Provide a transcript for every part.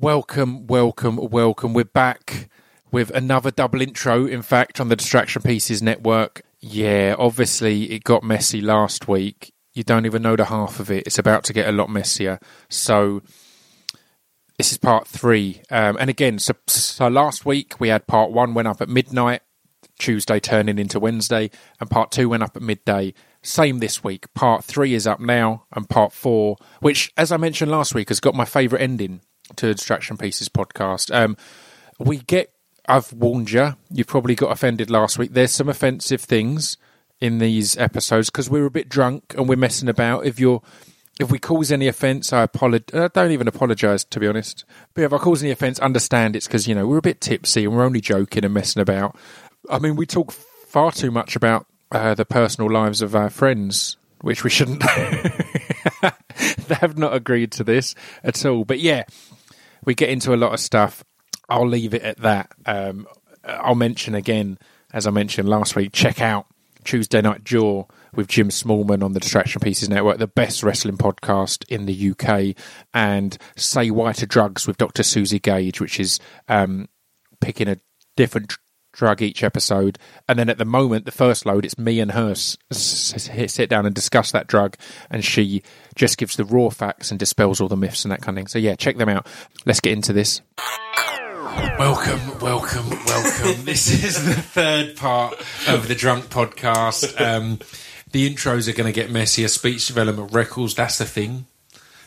Welcome, welcome, welcome. We're back with another double intro, in fact, on the Distraction Pieces Network. Yeah, obviously it got messy last week. You don't even know the half of it. It's about to get a lot messier. So, this is part three. Um, and again, so, so last week we had part one went up at midnight, Tuesday turning into Wednesday, and part two went up at midday. Same this week. Part three is up now, and part four, which, as I mentioned last week, has got my favourite ending to Distraction Pieces podcast. Um, we get, I've warned you, you probably got offended last week. There's some offensive things in these episodes because we're a bit drunk and we're messing about. If you're, if we cause any offence, I apologize. I don't even apologise, to be honest. But if I cause any offence, understand it's because, you know, we're a bit tipsy and we're only joking and messing about. I mean, we talk far too much about uh, the personal lives of our friends, which we shouldn't. they have not agreed to this at all. But yeah, we get into a lot of stuff. I'll leave it at that. Um, I'll mention again, as I mentioned last week, check out Tuesday Night Jaw with Jim Smallman on the Distraction Pieces Network, the best wrestling podcast in the UK, and Say Why to Drugs with Dr. Suzi Gage, which is um, picking a different drug each episode. And then at the moment, the first load, it's me and her s- s- sit down and discuss that drug, and she just gives the raw facts and dispels all the myths and that kind of thing. So yeah, check them out. Let's get into this. Welcome, welcome, welcome. this is the third part of the Drunk Podcast. Um, the intros are going to get messier. Speech development records, that's the thing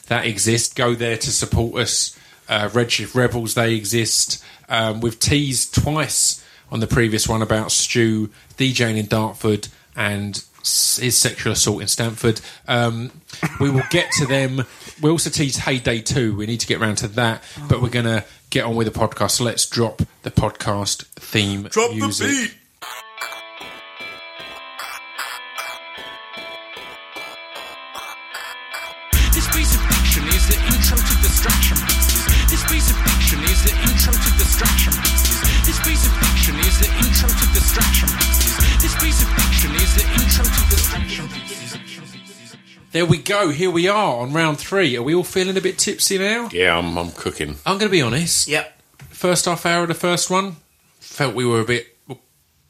that exist. Go there to support us. Uh, Redshift Rebels, they exist. Um, we've teased twice on the previous one about Stu DJing in Dartford and his sexual assault in Stanford. Um, we will get to them. We also teased Heyday 2. We need to get around to that, but we're going to get on with the podcast. So let's drop the podcast theme Drop music. the beat. There we go. Here we are on round three. Are we all feeling a bit tipsy now? Yeah, I'm, I'm cooking. I'm going to be honest. Yep. First half hour of the first one, felt we were a bit,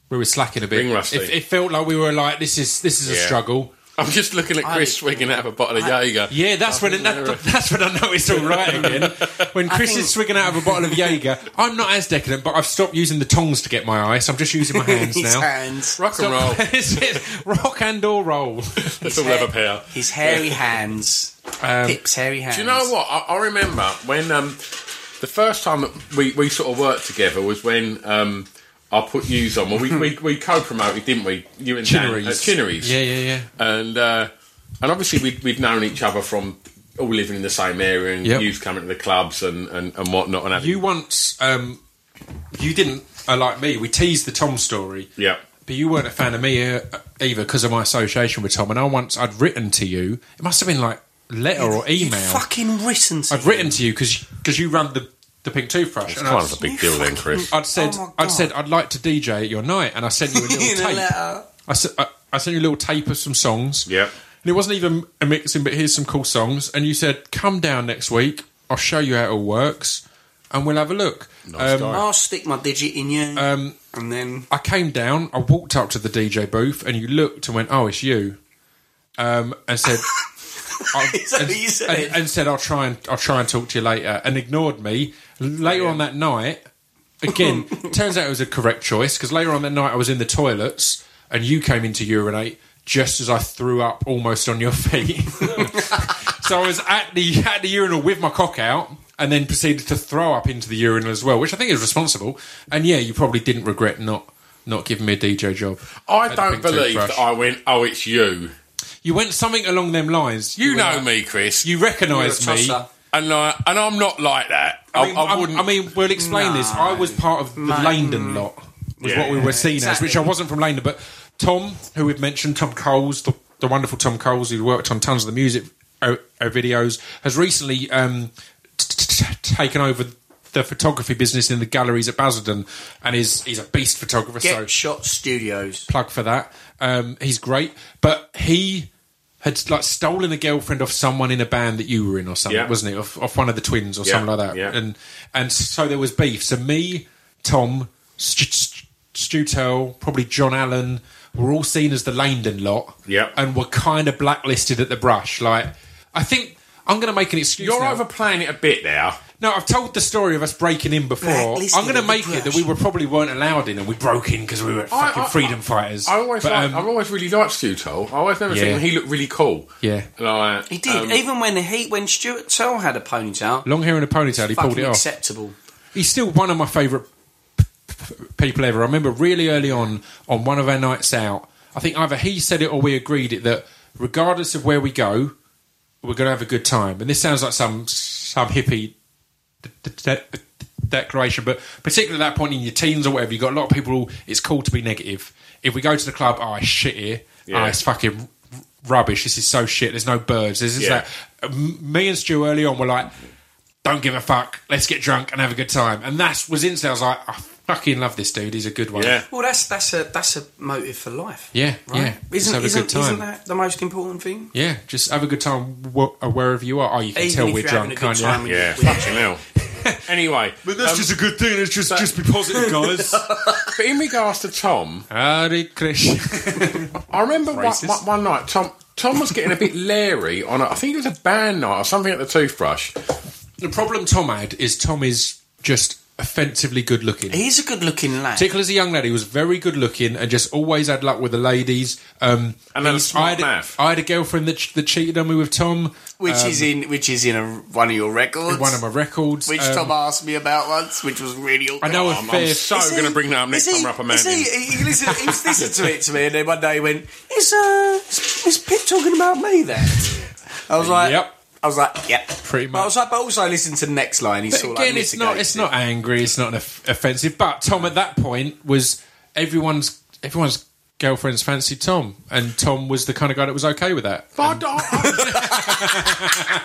we were slacking a bit. Ring rusty. It, it felt like we were like, this is this is a Yeah. struggle. I'm just looking at Chris I- swigging out of a bottle of Jaeger. Yeah, that's when it, that, that's when I know it's all right again. When Chris think- is swigging out of a bottle of Jaeger, I'm not as decadent, but I've stopped using the tongs to get my ice. I'm just using my hands His now. hands. Rock and roll. It's- it's rock and or roll. Let's all have a pair. His hairy hands. Um, Pip's hairy hands. Do you know what? I, I remember when um, the first time that we, we sort of worked together was when um, I put yous on. Well, we, we, we co-promoted, didn't we? You and Dan Chinneries. at Chinneries. Yeah, yeah, yeah. And uh, and obviously we'd, we'd known each other from all living in the same area and Yep. yous coming to the clubs and, and, and whatnot. And having, You once, um, you didn't uh, like me. We teased the Tom story. yeah. But you weren't a fan of me uh, either because of my association with Tom. And I once I'd written to you. It must have been like letter or You'd email. fucking written to I'd written to you because because you run the the pink toothbrush. It's and kind I'd, of a big deal then, Chris. I'd said Oh I'd said I'd like to DJ at your night, and I sent you a little in a tape. letter. I, sent, I, I sent you a little tape of some songs. Yeah. And it wasn't even a mixing, but here's some cool songs. And you said, "Come down next week. I'll show you how it all works, and we'll have a look." Nice Um, guy. I'll stick my digit in you. um, and then. I came down, I walked up to the DJ booth, and you looked and went, "Oh, it's you," um, and said, I, and, what you said? and- and said, "I'll try and I'll try and talk to you later," and ignored me. Later on that night, again, turns out it was a correct choice because later on that night I was in the toilets and you came in to urinate just as I threw up almost on your feet. so I was at the at the urinal with my cock out. And then proceeded to throw up into the urinal as well, which I think is responsible. And yeah, you probably didn't regret not not giving me a DJ job. I the don't Pink believe Toothbrush. that I went, oh, it's you. You went something along them lines. You know me, Chris. You recognise You're a me. tosser. And, like, and I'm not like that. I, I mean, I I, wouldn't. I mean, we'll explain this. I was part of the Mate. Langdon lot, was Yeah. what we were seen as, which I wasn't from Langdon. But Tom, who we've mentioned, Tom Coles, the, the wonderful Tom Coles, who worked on tons of the music uh, uh, videos, has recently um, t- t- t- taken over the photography business in the galleries at Basildon, and is he's a beast photographer. Get so Shot Studios. plug for that. Um, he's great, but he had like stolen a girlfriend off someone in a band that you were in or something, Yeah. wasn't it? Off, off one of the twins or Yeah, something like that. yeah. And and so there was beef. So me, Tom, Stu, Stu probably John Allen, were all seen as the Langdon lot. Yeah. And were kind of blacklisted at the brush. Like, I think I'm going to make an excuse. You're now. overplaying it a bit there. No, I've told the story of us breaking in before. Blacklisted I'm going to at the make it that brush. we were probably weren't allowed in, and we broke in because we were fucking I- I- freedom fighters. I always, But, like, um, I've always really liked Stu Toll. I always remember Yeah. thinking he looked really cool. Yeah. Like, He did. um, Even when he when Stuart Tull had a ponytail, long hair and a ponytail. He pulled fucking it off. acceptable. He's still one of my favourite p- p- people ever. I remember really early on on one of our nights out. I think either he said it or we agreed it that regardless of where we go, we're going to have a good time. And this sounds like some some hippie d- d- de- declaration, but particularly at that point in your teens or whatever, you got a lot of people. Who, it's cool to be negative. If we go to the club, oh, it's shit here. Yeah. Oh, it's fucking rubbish. This is so shit. There's no birds. This is Yeah. that. Me and Stu early on were like, don't give a fuck. Let's get drunk and have a good time. And that was instant. I was like, I fucking love this dude. He's a good one. yeah. Well, that's that's a that's a motive for life. Yeah, right? yeah. Isn't have a isn't, good time. isn't that the most important thing? Yeah, just have a good time wh- uh, wherever you are. Oh, you can Even tell we're you're drunk, can't you? Yeah, Yeah. fucking hell. Anyway, But that's um, just a good thing. Let's just just be positive, guys. but in regards to Tom, Hare Krishna. I remember one, Racist. one, one night Tom Tom was getting a bit leery on a, I think it was a band night or something at the toothbrush. the problem Tom had is Tom is just offensively good looking. He's a good-looking lad. Particularly as a young lad, he was very good looking and just always had luck with the ladies. Um, And then a he's- smart I, had, math. I had a girlfriend that, that cheated on me with Tom. which is in which is in a, one of your records. Um, One of my records. which Um, Tom asked me about once, which was really. I know a I'm, fair. I'm so going to bring that up next is time he- we're up a man. He, he, listened, he listened to it to me, and then one day he went, "Is uh, is, is Pip talking about me there?" I was like, Yep. I was like, "Yep." Pretty But I was like, but also listen to the next line. He's But sort again, like it's not. It's not angry. It's not offensive. But Tom at that point was everyone's everyone's girlfriend's fancied Tom, and Tom was the kind of guy that was okay with that. I, I,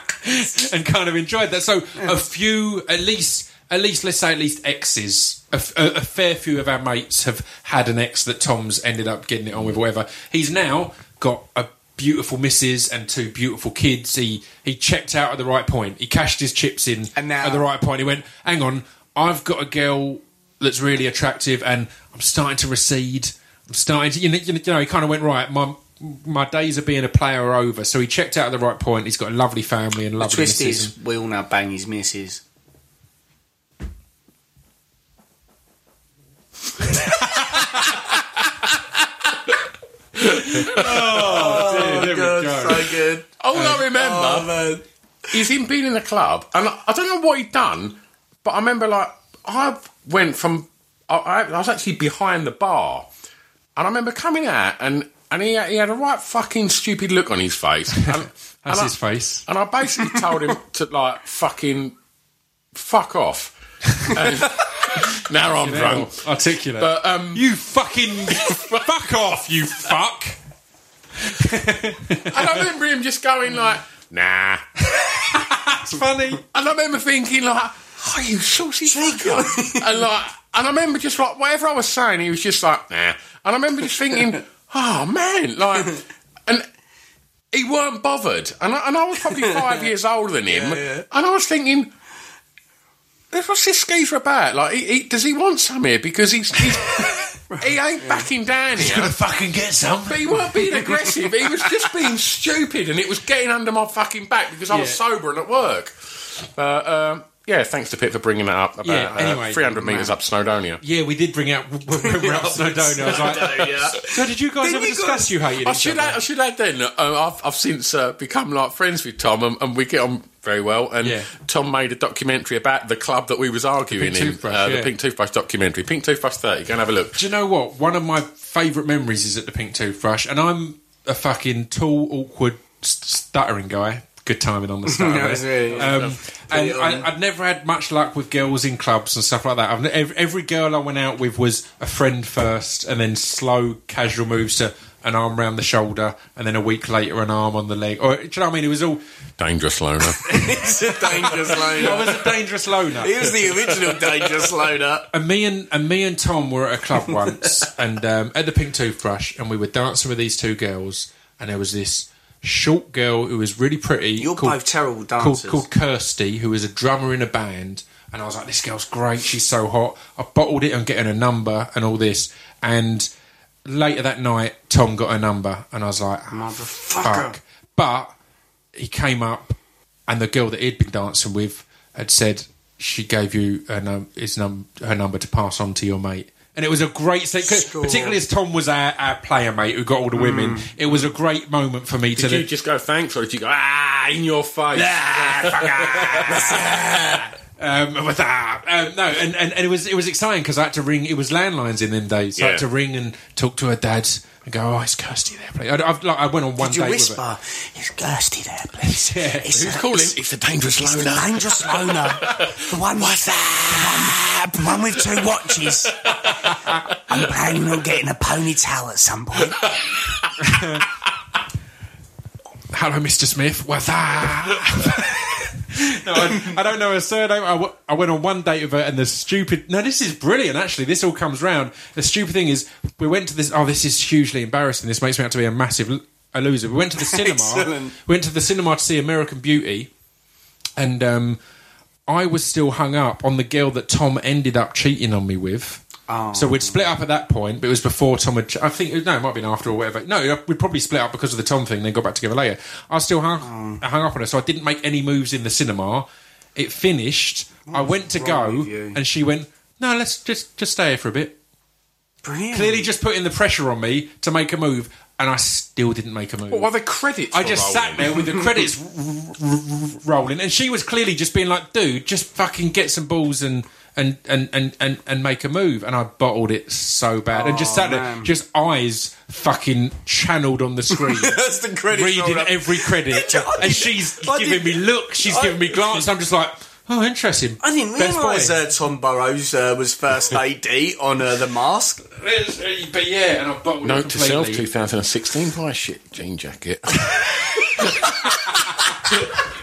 and kind of enjoyed that. So a few, at least, at least, let's say at least exes. A, a- a fair few of our mates have had an ex that Tom's ended up getting it on with, or whatever. He's now got a beautiful misses and two beautiful kids. He he checked out at the right point. He cashed his chips in And now- at the right point. He went, "Hang on, I've got a girl that's really attractive, and I'm starting to recede. I'm starting to, you know, you know." He kind of went right. My my days of being a player are over. So he checked out at the right point. He's got a lovely family and The lovely twist missus. is, we all now bang his misses. Oh, there we go. so good. all I remember Oh man, is him being in the club, and I, I don't know what he'd done, but I remember like I went from I, I, I was actually behind the bar, and I remember coming out and. And he, he had a right fucking stupid look on his face. And, That's and I- his face. And I basically told him to like fucking fuck off. And now I'm drunk. Articulate. But um, you fucking fuck off, you fuck. and I remember him just going like, nah. That's funny. And I remember thinking like, oh, you saucy fucker. and like, and I remember just like whatever I was saying, he was just like, nah. And I remember just thinking, oh man, like, and he weren't bothered. And I, and I was probably five years older than him, and I was thinking. What's this geezer about? Like, he, he, does he want some here? Because he's, he's he ain't backing down He's here. Gonna fucking get some. But he weren't being aggressive. He was just being stupid, and it was getting under my fucking back because I was Yeah. sober and at work. But um, yeah, thanks to Pip for bringing that up. About Yeah, anyway, uh, 300 metres up Snowdonia. Yeah, we did bring out when we were up Snowdonia. I was like, so did you guys Didn't ever you discuss guys- you hating I each should, other? add, I should add then. Uh, I've, I've since uh, become like friends with Tom, and, and we get on very well. And Yeah. Tom made a documentary about the club that we was arguing Pink in, uh, yeah. the Pink Toothbrush documentary, Pink Toothbrush 30. Go and have a look. Do you know what? One of my favourite memories is at the Pink Toothbrush, and I'm a fucking tall, awkward, stuttering guy. Good timing on the start. No, really- um, and. I, I'd never had much luck with girls in clubs and stuff like that. I've, every, every girl I went out with was a friend first, and then slow, casual moves to an arm round the shoulder, and then a week later an arm on the leg. Or do you know what I mean? It was all. Dangerous loner. it's a dangerous I was a dangerous loner. He was the original dangerous loner. And me and and me and Tom were at a club once, and um, at the Pink Toothbrush, and we were dancing with these two girls, and there was this short girl who was really pretty. You're called- both terrible Called, dancers. called Kirsty, who was a drummer in a band. And I was like, this girl's great. She's so hot. I bottled it on getting a number and all this. And later that night, Tom got a number. And I was like, "Ah, Motherfucker. fuck. But he came up, and the girl that he'd been dancing with had said she gave you her, num- his num- her number to pass on to your mate. And it was a great thing, 'cause Score. particularly as Tom was our, our player mate who got all the women. Mm. It was a great moment for me Did to. you just go thanks, or did you go ah in your face? um, with that. Um, no, and, and, and it was it was exciting because I had to ring. It was landlines in them days. So I Yeah. had to ring and talk to her dad and go, "Oh, it's Kirsty there, please." I, I've, like, I went on one Did you date with her. whisper? It's Kirsty there, please. Yeah. It's Who's a- calling? It's, a dangerous it's the dangerous loner. The one with that. The one, the one with two watches. I'm planning on getting a ponytail at some point. Hello, Mr. Smith. What's that? no, I, I don't know her surname. I, w- I went on one date with her, and the stupid. No, this is brilliant. Actually, this all comes round. The stupid thing is, we went to this. Oh, this is hugely embarrassing. This makes me out to be a massive l- a loser. We went to the cinema. Excellent. went to the cinema to see American Beauty, and um, I was still hung up on the girl that Tom ended up cheating on me with. Oh. So we'd split up at that point, but it was before Tom had. I think no, it might have been after or whatever. No, uh, we'd probably split up because of the Tom thing. Then got back together later. I still hung, mm. hung up on her, so I didn't make any moves in the cinema. It finished. I went to go, and she went, "No, let's just just stay here for a bit." Brilliant. Clearly, just putting the pressure on me to make a move, and I still didn't make a move. What were the credits? I just rolling? sat there with the credits r- r- r- rolling, and she was clearly just being like, "Dude, just fucking get some balls and and and and and, and make a move." And I bottled it so bad, and just Oh, sat there, just eyes fucking channeled on the screen, That's the credits reading rolled every credit, I and she's I giving did- me looks, she's I- giving me glances. I'm just like, "Oh, interesting." I didn't realise uh, Tom Burrows uh, was first AD on uh, The Mask. But yeah, and I bottled it Note to self: 2016 buy a shit jean jacket.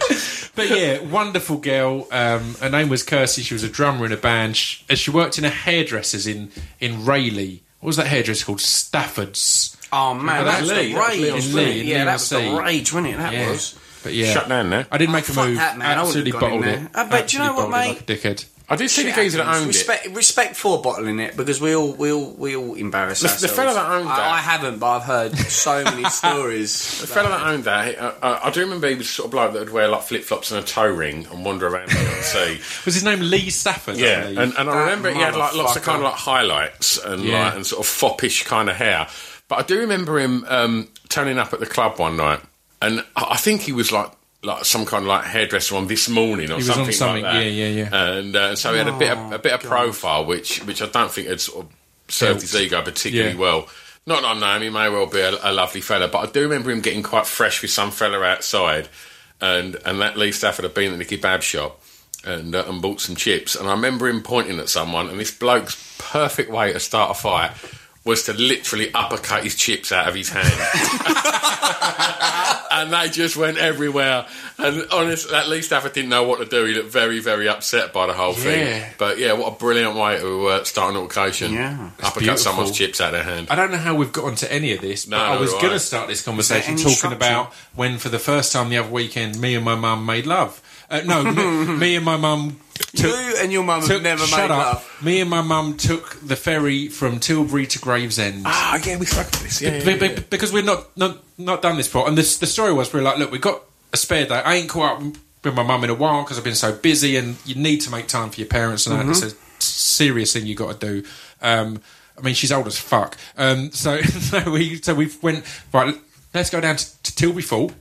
But yeah, wonderful girl. Um, her name was Kirsty. She was a drummer in a band. She, and she worked in a hairdresser's in in Rayleigh. What was that hairdresser called? Stafford's. Oh man, Oh, that that's was the That was rage, Lee. Lee Yeah, on that was the rage, wasn't it? That Yeah. was. But yeah, Shut down there. I didn't make a move. that, man. I Absolutely gone bottled it. I bet- do you know Absolutely what, bottled it mate? Like a dickhead. I did see the Shit geezer that happens. owned it. respect, respect for bottling it because we all we all we all embarrass The- the ourselves. fella that owned I, that- I haven't, but I've heard so many stories. The fella that owned that, he- uh, uh, I do remember he was sort of bloke that would wear like flip flops and a toe ring and wander around the sea. Was his name Lee Stafford? Yeah, and, and I remember he had like lots of kind of like highlights and Yeah. like and sort of foppish kind of hair. But I do remember him um, turning up at the club one night, and I I think he was like like some kind of like hairdresser on this morning or was on something, something, like that. yeah, yeah, yeah. And uh, so he had a bit of, a bit of profile, which which I don't think had sort of served his ego particularly Yeah. well. Not that I know him, he may well be a, a lovely fella, but I do remember him getting quite fresh with some fella outside, and and that Lee Stafford had been at the kebab shop and uh, and bought some chips, and I remember him pointing at someone, and this bloke's perfect way to start a fight was to literally uppercut his chips out of his hand. and they just went everywhere. And honestly, at least Stafford didn't know what to do. He looked very, very upset by the whole Yeah. thing. But yeah, what a brilliant way to uh, start an altercation. Yeah. uppercut beautiful. someone's chips out of their hand. I don't know how we've got onto any of this, but No, I was nor going I. to start this conversation talking structure? about when, for the first time the other weekend, me and my mum made love. Uh, no, me, me and my mum took. you and your mum have took- never shut made up. love. Me and my mum took the ferry from Tilbury to Gravesend. Ah, yeah, we about this. Yeah, Be- be- because we're not, not not done this before. And this, the story was we are like, look, we've got a spare day. I ain't caught up with my mum in a while because I've been so busy, and you need to make time for your parents, and that. it's a serious thing you got to do. Um, I mean, she's old as fuck. Um, so, so we so we went right. Let's go down to, to Tilbury Fort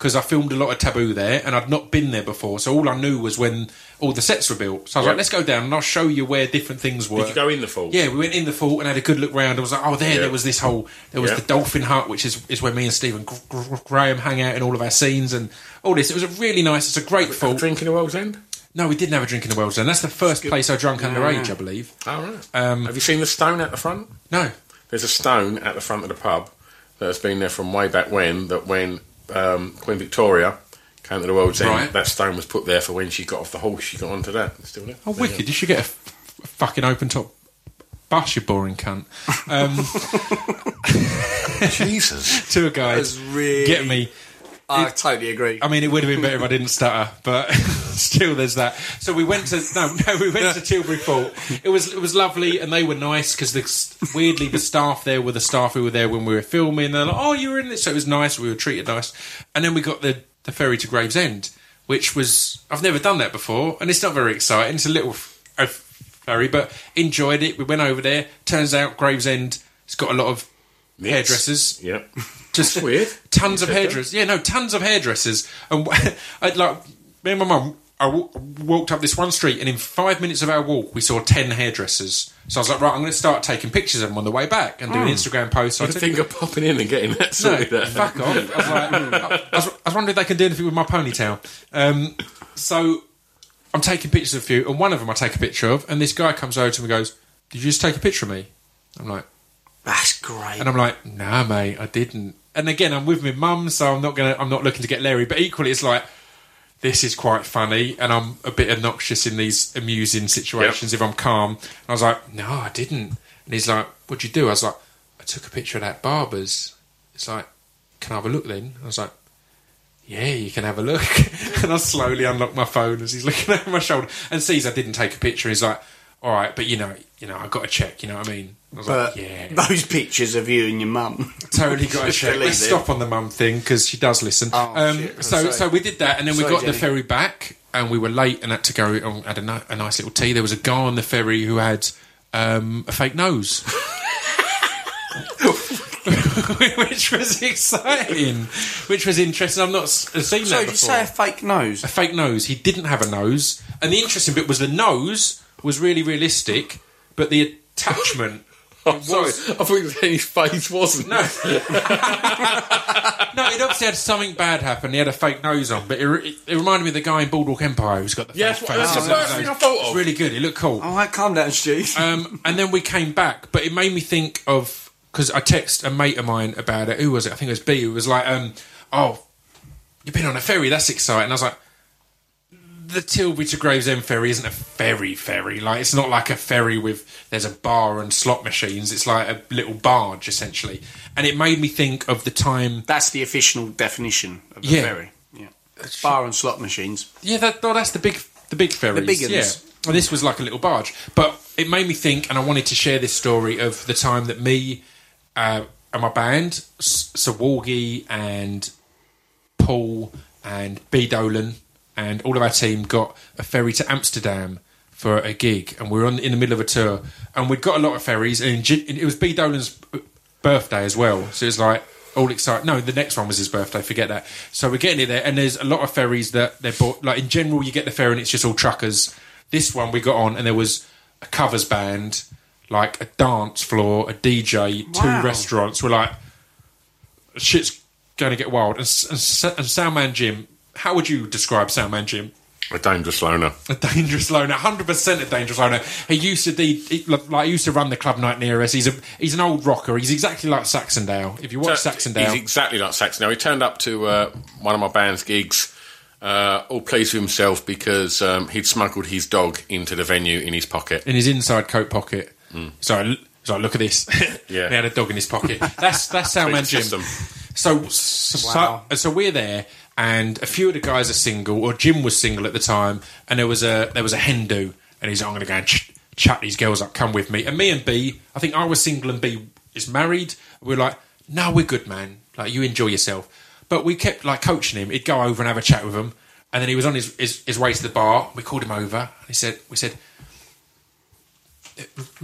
because I filmed a lot of Taboo there, and I'd not been there before. So all I knew was when all the sets were built. So I was Yep. like, let's go down and I'll show you where different things were. Did you go in the fall? Yeah, we went in the fort and had a good look round. I was like, oh, there, Yeah. there was this whole, there was Yeah. the Dolphin Hut, which is, is where me and Stephen Gr- Gr- Graham hang out in all of our scenes and all this. It was a really nice, it's a great fort. Drinking in the World's End? No, we didn't have a drink in the World's End. That's the first place I drunk underage, I believe. All right. Um, Have you seen the stone at the front? No. There's a stone at the front of the pub that has been there from way back when. That when um, Queen Victoria came to the World's End, Right. that stone was put there for when she got off the horse. She got onto that. It's still there. Oh, There you wicked. You should get a, f- a fucking open top bus, you boring cunt. Um, Jesus. tour guide was really- get me. I totally agree. I mean, it would have been better if I didn't stutter, but still, there's that. So we went to no, no, we went to Tilbury Fort. It was it was lovely, and they were nice because the weirdly the staff there were the staff who were there when we were filming. They're like, "Oh, you were in this," so it was nice. We were treated nice, and then we got the the ferry to Gravesend, which was I've never done that before, and it's not very exciting. It's a little f- a ferry, but enjoyed it. We went over there. Turns out Gravesend has got a lot of hairdressers. Yep. Just weird. Tons of hairdressers. Yeah, no, tons of hairdressers. And I'd like me and my mum. I w- walked up this one street, and in five minutes of our walk, we saw ten hairdressers. So I was like, right, I'm going to start taking pictures of them on the way back and doing Instagram posts. So I I took think of popping in and getting that no, sorted out. fuck off. I was, like, I, was, I was wondering if they can do anything with my ponytail. Um, so I'm taking pictures of a few, and one of them I take a picture of, and this guy comes over to me and goes, Did you just take a picture of me? I'm like, That's great. and I'm like, Nah, mate, I didn't. And again, I'm with my mum, so I'm not gonna, I'm not looking to get Larry, but equally, it's like, this is quite funny, and I'm a bit obnoxious in these amusing situations if I'm calm. And I was like, No, I didn't. And he's like, What'd you do? I was like, I took a picture of that barber's. It's like, Can I have a look then? I was like, Yeah, you can have a look. and I slowly unlock my phone as he's looking over my shoulder and sees I didn't take a picture. He's like, All right, but you know, you know, I've got to check, you know what I mean? I was but like, Yeah. those pictures of you and your mum. Totally got to check. Let's stop on the mum thing because she does listen. Oh, um, so, so we did that, and then we Sorry, got the ferry back, and we were late and had to go and had a, ni- a nice little tea. There was a guy on the ferry who had um, a fake nose. which was exciting, which was interesting. I've not seen So that did before. you say a fake nose? a fake nose. He didn't have a nose, and the interesting bit was the nose was really realistic, but the attachment. Oh, sorry, I thought you were saying his face wasn't. No. no, he'd obviously had something bad happen. He had a fake nose on, but it, re- it reminded me of the guy in Boardwalk Empire who's got the Yes, fake well, that's the first thing I thought of. It's of. really good. He looked cool. All right, calm down, Stu. Um, and then we came back, but it made me think of because I text a mate of mine about it. Who was it? I think it was B. Who was like, um, "Oh, you've been on a ferry. That's exciting." I was like, "The Tilbury to Gravesend ferry isn't a ferry ferry. Like it's not like a ferry with there's a bar and slot machines. It's like a little barge essentially." And it made me think of the time. That's the official definition of the Yeah. ferry. Yeah. Bar and slot machines. Yeah, that, well, that's the big the big ferries. big uns. Yeah. Well, this was like a little barge, but it made me think, and I wanted to share this story of the time that me uh, and my band, Sawalgi and Paul and B Dolan and all of our team got a ferry to Amsterdam for a gig, and we were on, in the middle of a tour, and we'd got a lot of ferries, and it was B Dolan's birthday as well, so it was like all excited. No, the next one was his birthday. Forget that. So we're getting it there, and there's a lot of ferries that they're bought. Like in general, you get the ferry, and it's just all truckers. This one we got on, and there was a covers band, like a dance floor, a DJ, Wow. two restaurants. We're like, shit's going to get wild. And, and, and Soundman Jim, how would you describe Soundman Jim? A dangerous loner. A dangerous loner, hundred percent a dangerous loner. He used to de- he, like he used to run the club night near us. He's a he's an old rocker. He's exactly like Saxondale. If you watch Saxondale, He's exactly like Saxondale. He turned up to uh, one of my band's gigs, uh, all pleased with himself because um, he'd smuggled his dog into the venue in his pocket. in his inside coat pocket. So I, so I look at this. Yeah. he had a dog in his pocket. That's that's Soundman Jim. System. So, so, Wow. so we're there, and a few of the guys are single, or Jim was single at the time, and there was a there was a Hindu, and he's like, I'm going to go and ch- chat these girls up. Come with me. And me and B, I think I was single and B is married. We are like, no, we're good, man. Like you enjoy yourself. But we kept like coaching him. He'd go over and have a chat with him, and then he was on his his, his way to the bar. We called him over, and he said, we said,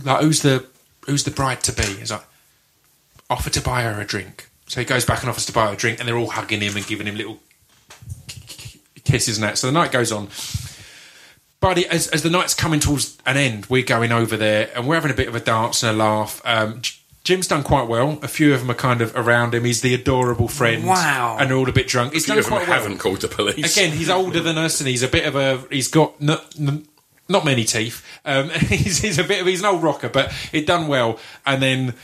like, who's the who's the bride to be? He's like, offer to buy her a drink. So he goes back and offers to buy her a drink, and they're all hugging him and giving him little kisses and that. So the night goes on. But it- as, as the night's coming towards an end, we're going over there and we're having a bit of a dance and a laugh. Um, Jim's done quite well. A few of them are kind of around him. He's the adorable friend. Wow. And they're all a bit drunk. He's Few done of them quite well. haven't called the police. Again, he's older than us, and he's a bit of a. He's got n- n- not many teeth. Um, he's, he's a bit of. He's an old rocker, but it done well. And then,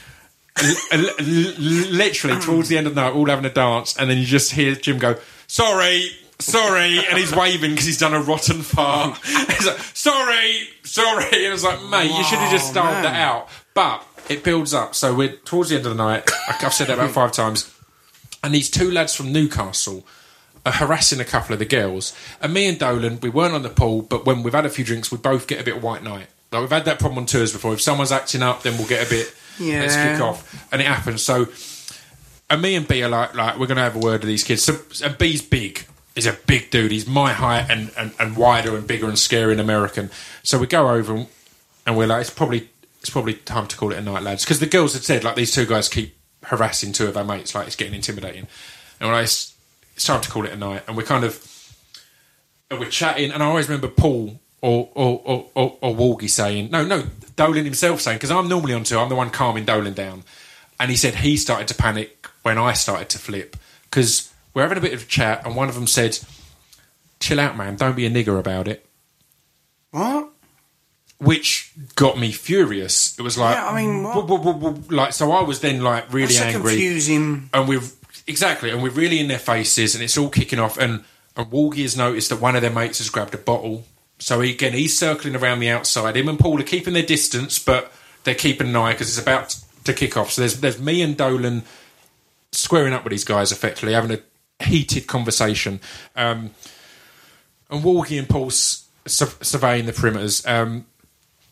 l- l- l- literally towards the end of the night, all having a dance, and then you just hear Jim go, "Sorry." Sorry, and he's waving because he's done a rotten fart. He's like, "Sorry, sorry," and I was like, "Mate, you should have just man. that out." But it builds up. So we're towards the end of the night. I've said that about five times. And these two lads from Newcastle are harassing a couple of the girls. And me and Dolan, we weren't on the pool, but when we've had a few drinks, we both get a bit of white night. Like we've had that problem on tours before. If someone's acting up, then we'll get a bit. Let's Yeah. kick off, and it happens. So, and me and B are like, like we're going to have a word with these kids. So, and B's big. He's a big dude. He's my height and, and, and wider and bigger and scary and American. So we go over and, and we're like, it's probably it's probably time to call it a night, lads. Because the girls had said like these two guys keep harassing two of our mates, like it's getting intimidating. And we're like, it's, it's time to call it a night. And we're kind of and we're chatting, and I always remember Paul or or or, or, or Walgie saying, no, no, Dolan himself saying, because I'm normally on tour, I'm the one calming Dolan down, and he said he started to panic when I started to flip because we're having a bit of a chat, and one of them said, "Chill out, man, don't be a nigger about it," What? which got me furious. It was like, Yeah, I mean, what? w- w- w- like so I was then like really That's angry confusing. and we're exactly, and we're really in their faces, and it's all kicking off. And and Walgie has noticed that one of their mates has grabbed a bottle. So he, again, he's circling around the outside. Him and Paul are keeping their distance, but they're keeping an eye because it's about to kick off. So there's there's me and Dolan squaring up with these guys, effectively having a heated conversation. Um, and Walgie and Paul su- surveying the perimeters. Um,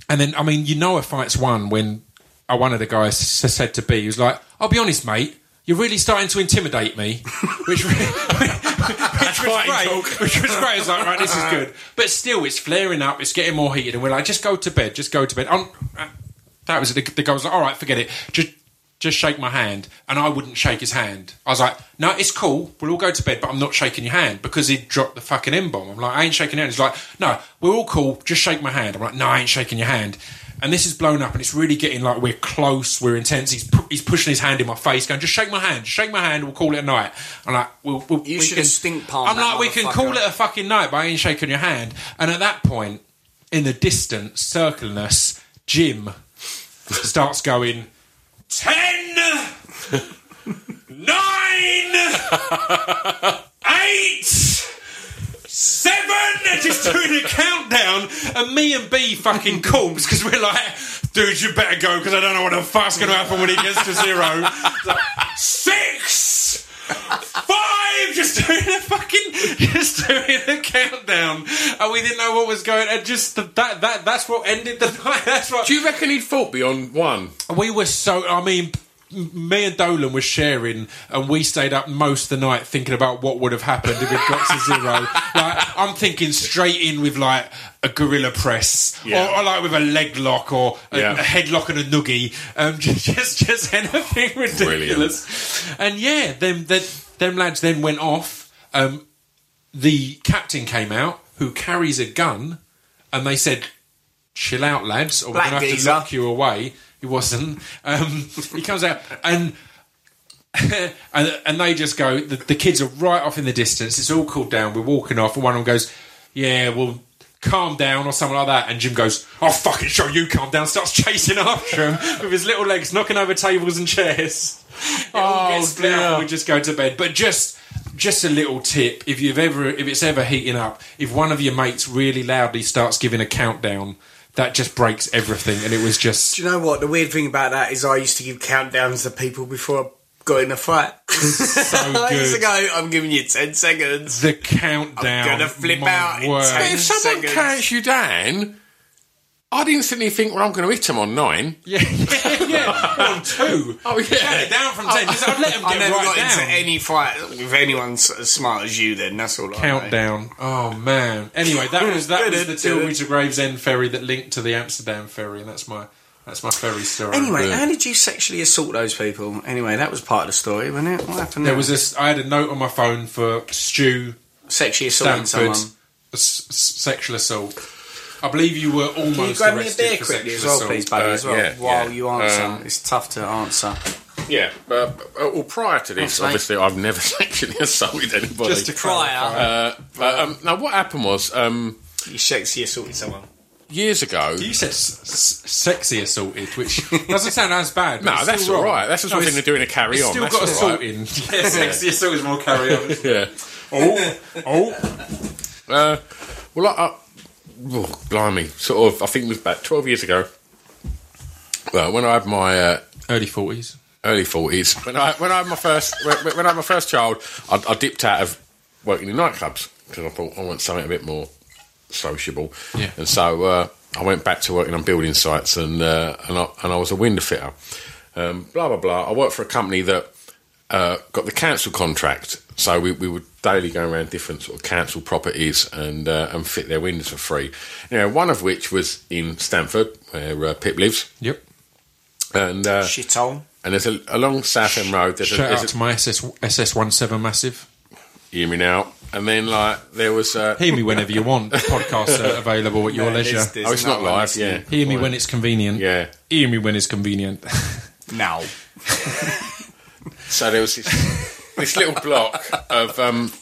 and then, I mean, you know, a fight's won when uh, one of the guys said to B, he was like, "I'll be honest, mate." You're really starting to intimidate me, which, which was great. Which was great. It's like, right, this is good, but still, it's flaring up. It's getting more heated, and we're like, just go to bed. Just go to bed. Um, uh, that was it. The, the guy was like, all right, forget it. Just, just shake my hand, and I wouldn't shake his hand. I was like, no, it's cool. We'll all go to bed, but I'm not shaking your hand because he dropped the fucking M bomb. I'm like, I ain't shaking your hand. He's like, no, we're all cool. Just shake my hand. I'm like, no, I ain't shaking your hand. And this is blown up, and it's really getting like we're close, we're intense. He's pu- he's pushing his hand in my face, going, "Just shake my hand, just shake my hand. We'll call it a night." I'm like, "We'll, we'll You we should can- have stink palmed I'm that like, "We can motherfucker." call it a fucking night, but I ain't shaking your hand." And at that point, in the distance, circling us, Jim starts going ten, nine, eight, seven, just doing a countdown, and me and B fucking corpse because we're like, dude, you better go because I don't know what the fuck's going to happen when he gets to zero. Like, Six, five, just doing a fucking, just doing a countdown, and we didn't know what was going. And just that that that's what ended the night. That's what Do you reckon he'd fought beyond one? we were so. I mean, me and Dolan were sharing, and we stayed up most of the night thinking about what would have happened if it got to zero. like, I'm thinking straight in with like a gorilla press, Yeah. or, or like with a leg lock, or a, Yeah. a headlock and a noogie. Um, just, just, just anything ridiculous. And yeah, them, them, them lads then went off. Um, the captain came out, who carries a gun, and they said, "Chill out, lads, or Black we're going to have to lock you away." He wasn't. Um, he comes out and. and, and they just go. The, the kids are right off in the distance. It's all cooled down. We're walking off, and one of them goes, "Yeah, well, calm down," or something like that. And Jim goes, "I'll fucking show you calm down." Starts chasing after him with his little legs, knocking over tables and chairs. It Oh, dear. We just go to bed. But just, just a little tip: if you've ever, if it's ever heating up, if one of your mates really loudly starts giving a countdown. That just breaks everything, and it was just Do you know what? The weird thing about that is I used to give countdowns to people before I got in a fight. so I used to go, I'm giving you 10 seconds. The countdown. I'm gonna flip out in word. But ten if someone seconds. counts you down, I'd instantly think, well, I'm going to hit him on nine. Yeah, yeah, yeah. On two. Oh, yeah. Count it down from ten. Just- I'd let them I get never right got down. into any fight with anyone as smart as you then, that's all I know. Countdown. Oh man. Anyway, that was that was the good. Tilbury to Gravesend ferry that linked to the Amsterdam ferry, and that's my that's my ferry story. Anyway, Yeah. how did you sexually assault those people? Anyway, that was part of the story, wasn't it? What happened there there? was this. I had a note on my phone for Stu sexually assaulting Stanford someone. s- s- sexual assault. I believe you were almost Can you grab me a beer for quickly as well, assault. please, buddy, Uh, as well, yeah, while yeah. you answer. Um, it's tough to answer. Yeah. Uh, uh, well, prior to this, Thanks, obviously, I've never sexually assaulted anybody. Just to Prior. clarify. uh, uh, um, now, what happened was um, You sexually assaulted someone. years ago. You said s- s- sexy assaulted, which doesn't sound as bad. but No, it's that's still all wrong. right. That's just No, one thing it's- they're doing to carry It's on. still That's got all assault right. in. Yeah, sexy assault is more carry on. Yeah. oh, oh. Uh, well, I, I, oh, blimey, sort of. I think it was about twelve years ago. Well, when I had my uh, Early 40s. early forties, when I when I had my first when, when I had my first child, I, I dipped out of working in nightclubs because I thought I want something a bit more sociable. Yeah. And so uh, I went back to working on building sites, and uh, and I, and I was a window fitter. Um, blah blah blah. I worked for a company that uh, got the council contract, so we, we would daily going around different sort of council properties and uh, and fit their windows for free. You know, one of which was in Stanford, where uh, Pip lives, Yep. and uh, Shithole. and there's a along Southend Road. There's a, Shout there's out a, to my SS, SS17 Massive. hear me now. And then like there was. Uh, Hear me whenever you want. Podcasts are available at your No, leisure. there's- there's oh, it's not no one live. Yeah. Hear me when it's convenient. Yeah. Hear me when it's convenient. now. So there was this this little block of um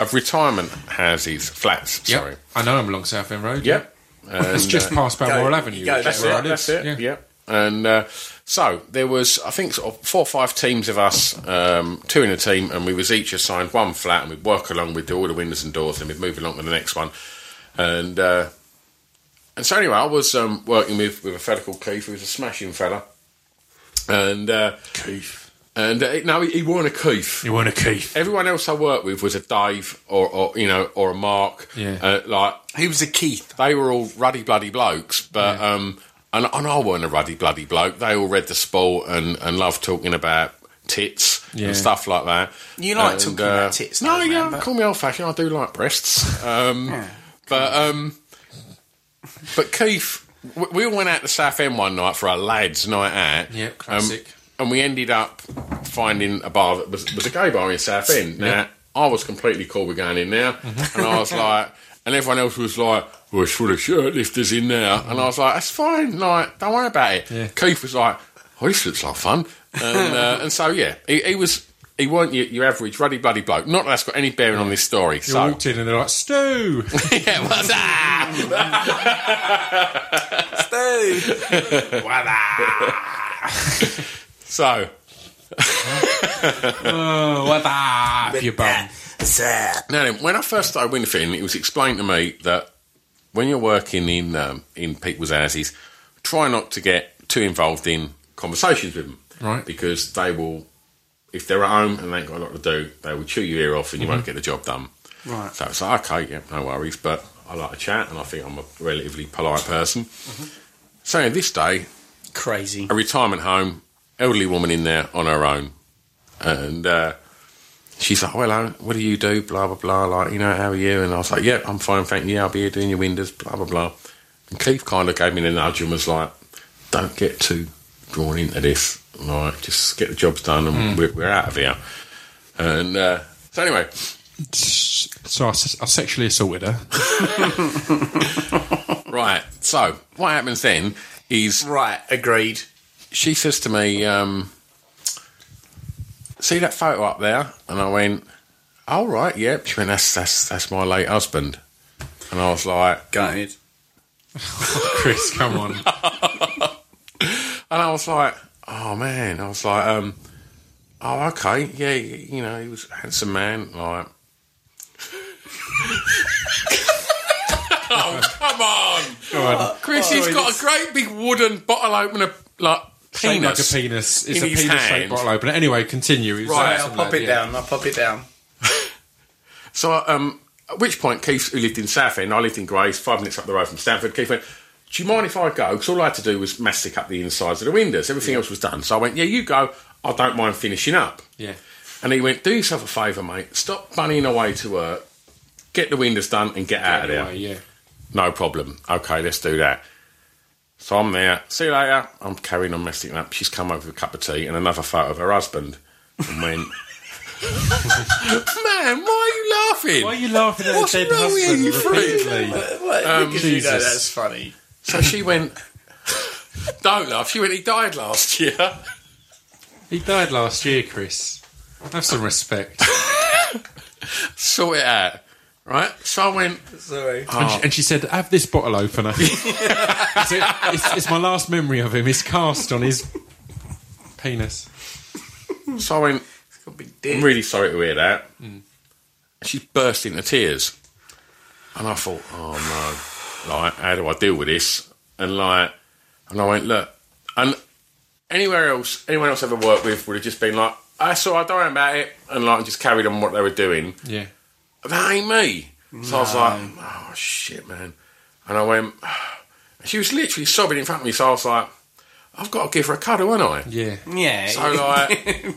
of retirement houses, flats. Sorry. Yep. I know I'm along Southend Road. Yep. It's just uh, past Balmoral Avenue. go That's That's where I it. live. That's it. Yeah. Yeah. And uh, so there was, I think, sort of four or five teams of us, um, two in a team, and we was each assigned one flat, and we'd work along, we'd do all the windows and doors, and we'd move along to the next one. And uh, and so anyway, I was um, working with with a fella called Keith, who was a smashing fella, and uh, Keith. And uh, no, he, he wasn't a Keith. You weren't a Keith. Everyone else I worked with was a Dave or, or you know or a Mark. Yeah. Uh, like He was a Keith. they were all ruddy bloody blokes, but Yeah. um, and, and I wasn't a ruddy bloody bloke. They all read the sport and, and loved talking about tits Yeah. and stuff like that. You like And, talking about tits, No, though, yeah, man, but- call me old fashioned. I do like breasts. Um, Yeah. But um, but Keith, we, we all went out to Southend one night for a lads' night out. Yeah, Um, classic. And we ended up finding a bar that was, was a gay bar in Southend. Now, Yeah. I was completely cool with going in there, and I was like, and everyone else was like, "Well, it's full of shirt lifters in there," and I was like, "That's fine, like, don't worry about it." Yeah. Keith was like, "Oh, this looks like fun," and uh, and so yeah, he, he was. He weren't your, your average ruddy bloody bloke. Not that that's got any bearing on this story. You so walked in and they're like, Stu! yeah, what's that? So oh, what the? Your bum. Now, then, when I first started window fitting, it was explained to me that when you're working in um, in people's houses, try not to get too involved in conversations with them, Right. Because they will, if they're at home and they ain't got a lot to do, they will chew your ear off and you Mm-hmm. won't get the job done. Right. So it's like, okay, yeah, no worries, but I like to chat and I think I'm a relatively polite person. Mm-hmm. So this day, Crazy. a retirement home, elderly woman in there on her own, and uh, she's like, "Well, what do you do?" Blah blah blah. Like, you know, how are you? And I was like, "Yeah, I'm fine, thank you. I'll be here doing your windows." Blah blah blah. And Keith kind of gave me the nudge and was like, "Don't get too drawn into this. Like, just get the jobs done, and we're, we're out of here." And uh, so anyway, So I sexually assaulted her. right. So what happens then is Right, agreed. She says to me, um, "See that photo up there?" And I went, "Oh right, yep." She went, "That's that's that's my late husband." And I was like, Go ahead. Chris, come on. and I was like, "Oh man!" I was like, um, "Oh okay, yeah, you know, he was a handsome man." Like, oh come on, Go on. Chris! he's got a great big wooden bottle opener, like Shaped like a penis. It's a penis shaped bottle opener. Anyway, continue. He's Right, I'll pop it yeah. down. I'll pop it down. So, um, at which point, Keith, who lived in Southend, I lived in Grays, five minutes up the road from Stanford, Keith went, Do you mind if I go? Because all I had to do was mastic up the insides of the windows. Everything else was done. So I went, Yeah, you go. I don't mind finishing up. Yeah. And he went, Do yourself a favour, mate. Stop bunnying away to work. Get the windows done and get out of there. Anyway, yeah. No problem. Okay, let's do that. So I'm there. See you later. I'm carrying on messing up. She's come over with a cup of tea and another photo of her husband. And went, Man, why are you laughing? Why are you laughing at What's a dead wrong husband you, freak? repeatedly? What? Um, because you know Jesus. that's funny. So she went, Don't laugh. She went, He died last year. He died last year, Chris. Have some respect. Sort it out. Right? So I went, Sorry. And, she, and she said, "Have this bottle opener. it's, it's, it's my last memory of him. It's cast on his penis." so I went, It's got a big I'm really sorry to hear that. Hmm. She burst into tears. And I thought, oh no, like, how do I deal with this? And like, and I went, look, And anywhere else, anyone else I've ever worked with would have just been like, I saw, I don't worry about it, and like just carried on what they were doing. Yeah. That ain't me. So I was like, oh shit, man. And I went, she was literally sobbing in front of me. So I was like, I've got to give her a cuddle, haven't I? Yeah. Yeah. So like,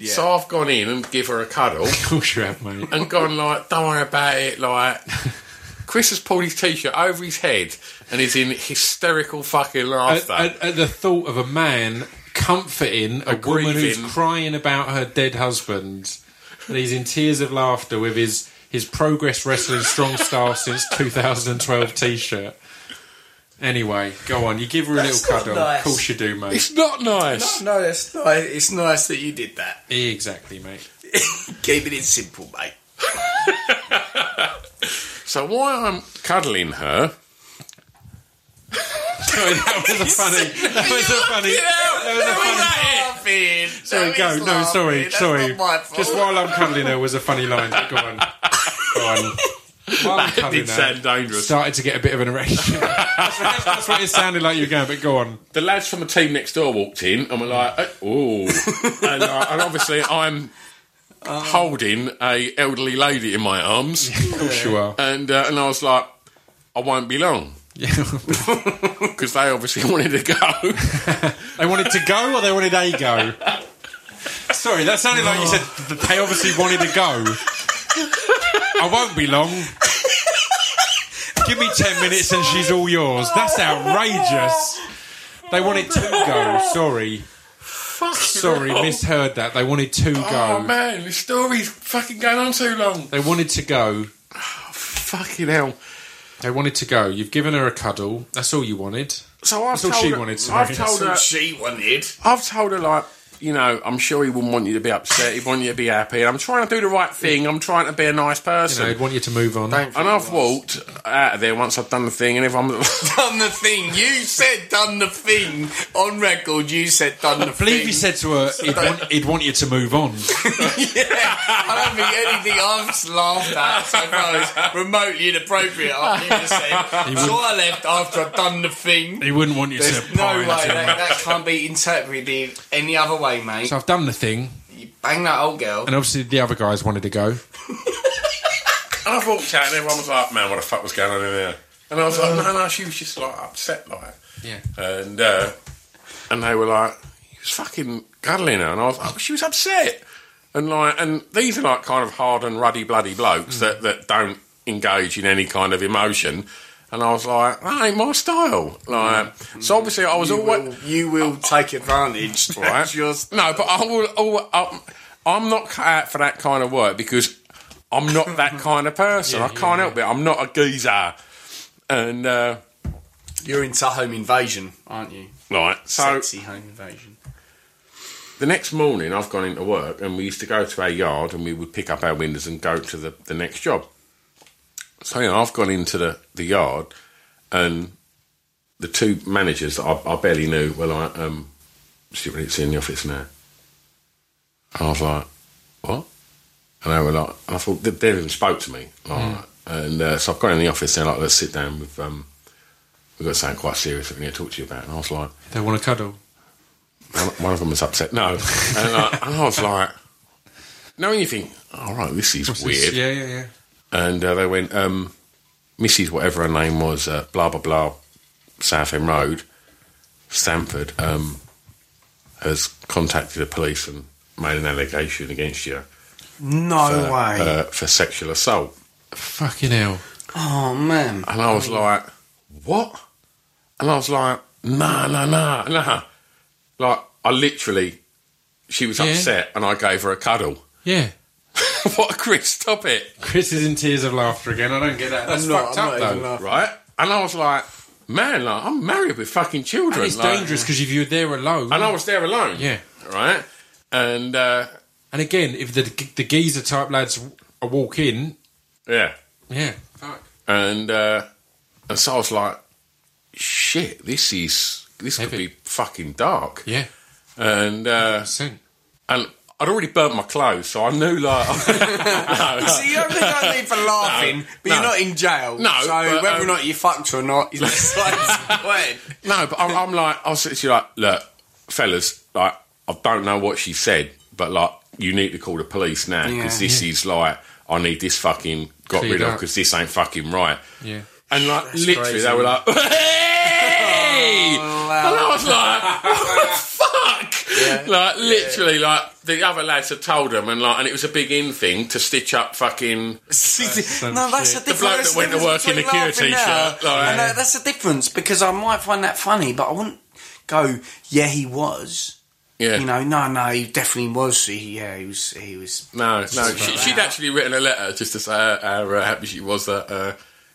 so I've gone in and give her a cuddle Of course you have, mate. and gone like, don't worry about it. Like, Chris has pulled his t-shirt over his head and is in hysterical fucking At, laughter. at, at the thought of a man comforting a woman who's grieving. crying about her dead husband, and he's in tears of laughter with his his Progress Wrestling Strong Style since 2012 T-shirt. Anyway, go on. You give her a That's little not cuddle. nice. Of course you do, mate. it's not nice. no, it's nice. It's nice that you did that. Exactly, mate. Keeping it simple, mate. So while I'm cuddling her, Sorry, that was a funny. That was a funny. That was a funny. Sorry, go. No, sorry, sorry. Just while I'm cuddling her was a funny line. Go on. Go on. While I'm That did sound dangerous. started to get a bit of an erection. that's, what- that's what it sounded like you were going, but go on. the lads from the team next door walked in and were like, "Oh," and, uh, and obviously I'm holding a elderly lady in my arms, Of course you are. and uh, and I was like, "I won't be long," Yeah. because they obviously wanted to go. they wanted to go or they wanted a go? Sorry, that sounded like you said that they obviously wanted to go. I won't be long. Give me 10 minutes and she's all yours. That's outrageous. They wanted to go. Sorry. Sorry, misheard that. They wanted to Oh go. man, the story's fucking going on too long. They wanted to go. Oh, Fucking hell. They wanted to go. You've given her a cuddle. That's all you wanted. So I've That's all told she her, wanted, sorry. I've told That's her. what she wanted. I've told her like, you know, I'm sure he wouldn't want you to be upset. He'd want you to be happy. And I'm trying to do the right thing. I'm trying to be a nice You person. know, I'd want you to move on. and I've walked out of there once I've done the thing, and if I'm Done the thing. You said done the thing. On record, you said done the I believe thing. he said to her, he'd want, he'd want you to move on. yeah, I don't think anything I've laughed at so far is remotely inappropriate. I think you said. So I left after I'd done the thing. He wouldn't want you There's to no pine way that, that can't be interpreted any other way, mate. So I've done the thing, You bang that old girl. and obviously the other guys wanted to go. And I walked out, and everyone was like, "Man, what the fuck was going on in there?" And I was like, "No, no." She was just like upset, like, Yeah. and uh, and they were like, "He was fucking cuddling her," and I was like, "She was upset." And like, and these are like kind of hard and ruddy, bloody blokes that that don't engage in any kind of emotion. And I was like, that ain't my style. Like, so obviously I was You always will, you will take advantage. right? Yours. No, but I will. I'm, I'm not cut out for that kind of work because I'm not that kind of person. Yeah, I can't yeah, help it. I'm not a geezer, and uh, You're into home invasion, aren't you? right. So Sexy home invasion. the next morning, I've gone into work, and we used to go to our yard, and we would pick up our windows and go to the, the next job. So you know, I've gone into the, the yard, and the two managers that I, I barely knew were like, um, "It's in the office now." And I was like, "What?" And they were like, and I thought they, even spoke to me, like, and uh, so I've gone in the office. They're like, "Let's sit down with um, we've got something quite serious that we need to talk to you about." And I was like, They want to cuddle. one, of them was upset. No, and, uh, and I was like, "No," and you think, "All right, this is weird." Yeah, yeah, yeah. And uh, they went, um, Mrs. whatever her name was, uh, blah blah blah, Southend Road, Stanford, um, has contacted the police and made an allegation against you No for, way. uh, for sexual assault. Fucking hell. oh man. And I was like, what? And I was like, nah, nah, nah, nah. Like, I literally, she was Yeah. upset and I gave her a cuddle. Yeah. what, Chris, stop it. Chris is in tears of laughter again. I don't get that. That's I'm not- fucked I'm up, not though. Right? And I was like, man, like, I'm married with fucking children. And it's like- dangerous because if you're there alone. And I was there alone. Yeah. Right? And, uh, And again, if the the geezer type lads walk in, yeah. yeah, fuck. And, uh, and so I was like, shit, this is, this could be fucking dark. Yeah, And, uh, percent. and I'd already burnt my clothes, so I knew like. no, So you only don't need for laughing, but no. you're not in jail. No, So but, whether or um, not you fucked or not is besides the point. No, but I'm, I'm like, I was literally like, look, fellas, like, I don't know what she said, but like, you need to call the police now because Yeah. this is like, I need this fucking got Cleared rid of because this ain't fucking right. Yeah. And like, That's literally, crazy. they were like, hey! and I was like, what the fuck? Like, literally, like, the other lads had told them, and like, and it was a big in thing to stitch up fucking. no, that's the The difference. bloke that went to work in between a Cure t-shirt, like- and, uh, that's the difference because I might find that funny, but I wouldn't go, yeah, he was. Yeah. You know, no, no, he definitely was. He, yeah, he was. He was. No, no. She, she'd actually written a letter just to say how, how uh, happy she was that uh,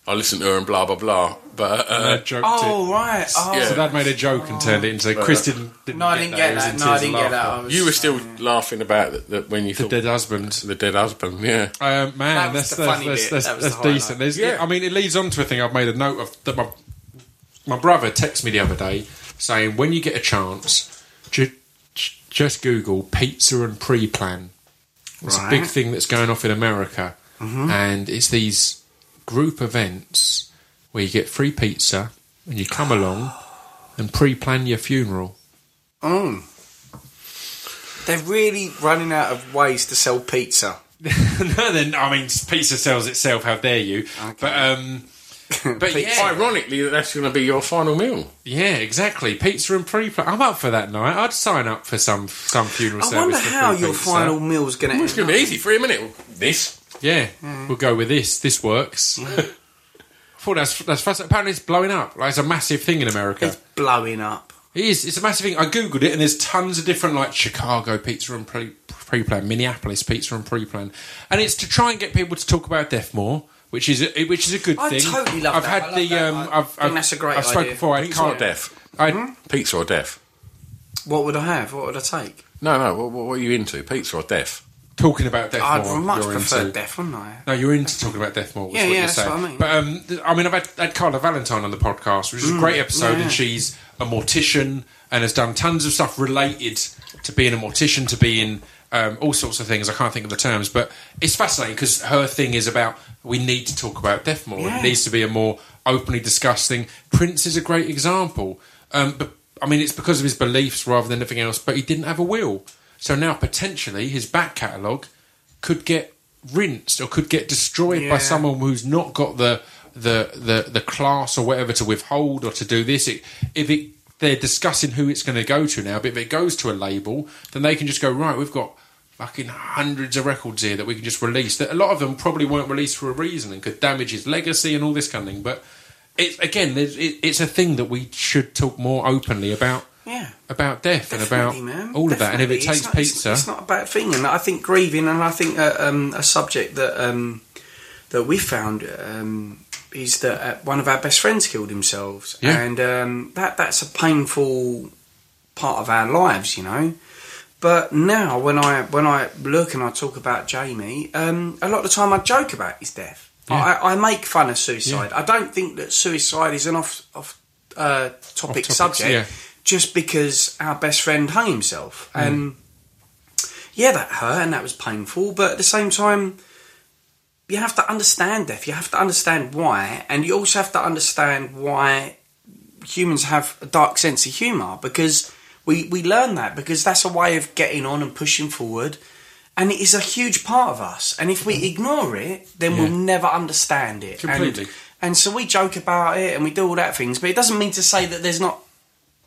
I listened to her and blah blah blah. But And uh, they joked Oh it. right. Oh. Yeah. So that made a joke and turned it into. Chris didn't. didn't No, I didn't get He was that. in No, I didn't of get that. was, you were still laughing about that, that when you The thought dead husband. the dead husband. Yeah. Um, man, That that's the that's, funny that's, bit. that's, That was that's the decent. There's, Yeah. I mean, it leads on to a thing I've made a note of that my my brother texted me the other day saying when you get a chance, ju- ju- just Google pizza and pre-plan. It's a big thing that's going off in America, and it's these group events where you get free pizza and you come along and pre-plan your funeral. Mm. They're really running out of ways to sell pizza. no, then I mean, pizza sells itself. How dare you? But um, but yeah, Ironically, that's going to be your final meal. Yeah, exactly. Pizza and pre-plan. I'm up for that night. I'd sign up for some some funeral I service. wonder how your pizza. final meal's going to It's going to be easy for a minute. This. Yeah, mm-hmm. we'll go with this. This works. Mm-hmm. I thought that's that's fascinating. Apparently, it's blowing up. Like it's a massive thing in America. It's blowing up. It is. It's a massive thing. I googled it, and there's tons of different like Chicago pizza and pre- pre-plan, Minneapolis pizza and pre-plan, and it's to try and get people to talk about death more. Which is a, which is a good I thing. I totally love I've that. had I love the that. um, I I've, think I've, that's a great I've spoken idea. before. I Pizza or can't. death? I, hmm? Pizza or death? What would I have? What would I take? No, no. What, what are you into? Pizza or death? Talking about death I'd more. much prefer into. death, wouldn't I? No, you're into talking about death more. Yeah, what yeah, you're that's saying. what I mean. But um, I mean, I've had, had Carla Valentine on the podcast, which is a great episode, Mm, yeah. and she's a mortician and has done tons of stuff related to being a mortician, to being um, all sorts of things. I can't think of the terms, but it's fascinating because her thing is about we need to talk about death more. Yeah. It needs to be a more openly discussed thing. Prince is a great example, um, but I mean, it's because of his beliefs rather than anything else. But he didn't have a will, so now potentially his back catalogue could get rinsed or could get destroyed by someone who's not got the the the, the class or whatever to withhold or to do this. It, if it they're discussing who it's going to go to now, but if it goes to a label, then they can just go right. We've got fucking hundreds of records here that we can just release. That a lot of them probably weren't released for a reason and could damage his legacy and all this kind of thing. But it's again, it, it's a thing that we should talk more openly about Yeah. about death and about man. all of that. And if it takes It's not- pizza, it's, not a bad thing. And I think grieving, and I think uh, um, a subject that um, that we found um, is that uh, one of our best friends killed themselves, Yeah. and um, that that's a painful part of our lives, you know. But now, when I when I look and I talk about Jamie, um, a lot of the time I joke about his death. Yeah. I, I make fun of suicide. I don't think that suicide is an off off uh, topic Off-topic, subject yeah. Just because our best friend hung himself. Hmm. And yeah, that hurt and that was painful, but at the same time, you have to understand death. You have to understand why, and you also have to understand why humans have a dark sense of humour because we, we learn that because that's a way of getting on and pushing forward. And it is a huge part of us. And if we hmm. ignore it, then Yeah. we'll never understand it. Completely. And, and so we joke about it and we do all that things, but it doesn't mean to say that there's not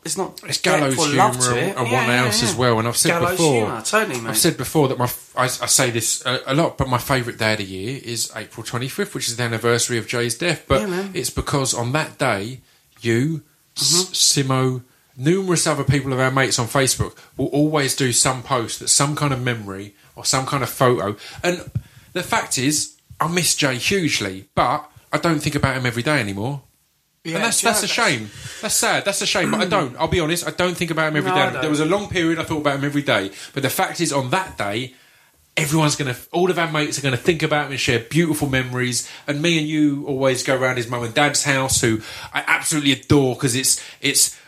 there's not It's gallows humour it. and Yeah, what yeah, else yeah. as well. And I've said gallows before, humour, totally, mate. I've said before that my I, I say this a, a lot, but my favourite day of the year is April 25th, which is the anniversary of Jay's death. But. Mm-hmm. it's because on that day, you, S- Simo, numerous other people of our mates on Facebook will always do some post that's some kind of memory or some kind of photo. And the fact is, I miss Jay hugely, but I don't think about him every day anymore. Yeah, and that's do you that's a shame. That's sad. That's a shame. But I don't. I'll be honest. I don't think about him every No, day. Don't. There was a long period I thought about him every day. But the fact is, on that day, everyone's going to, all of our mates are going to think about him and share beautiful memories. And me and you always go around his mum and dad's house, who I absolutely adore because it's it's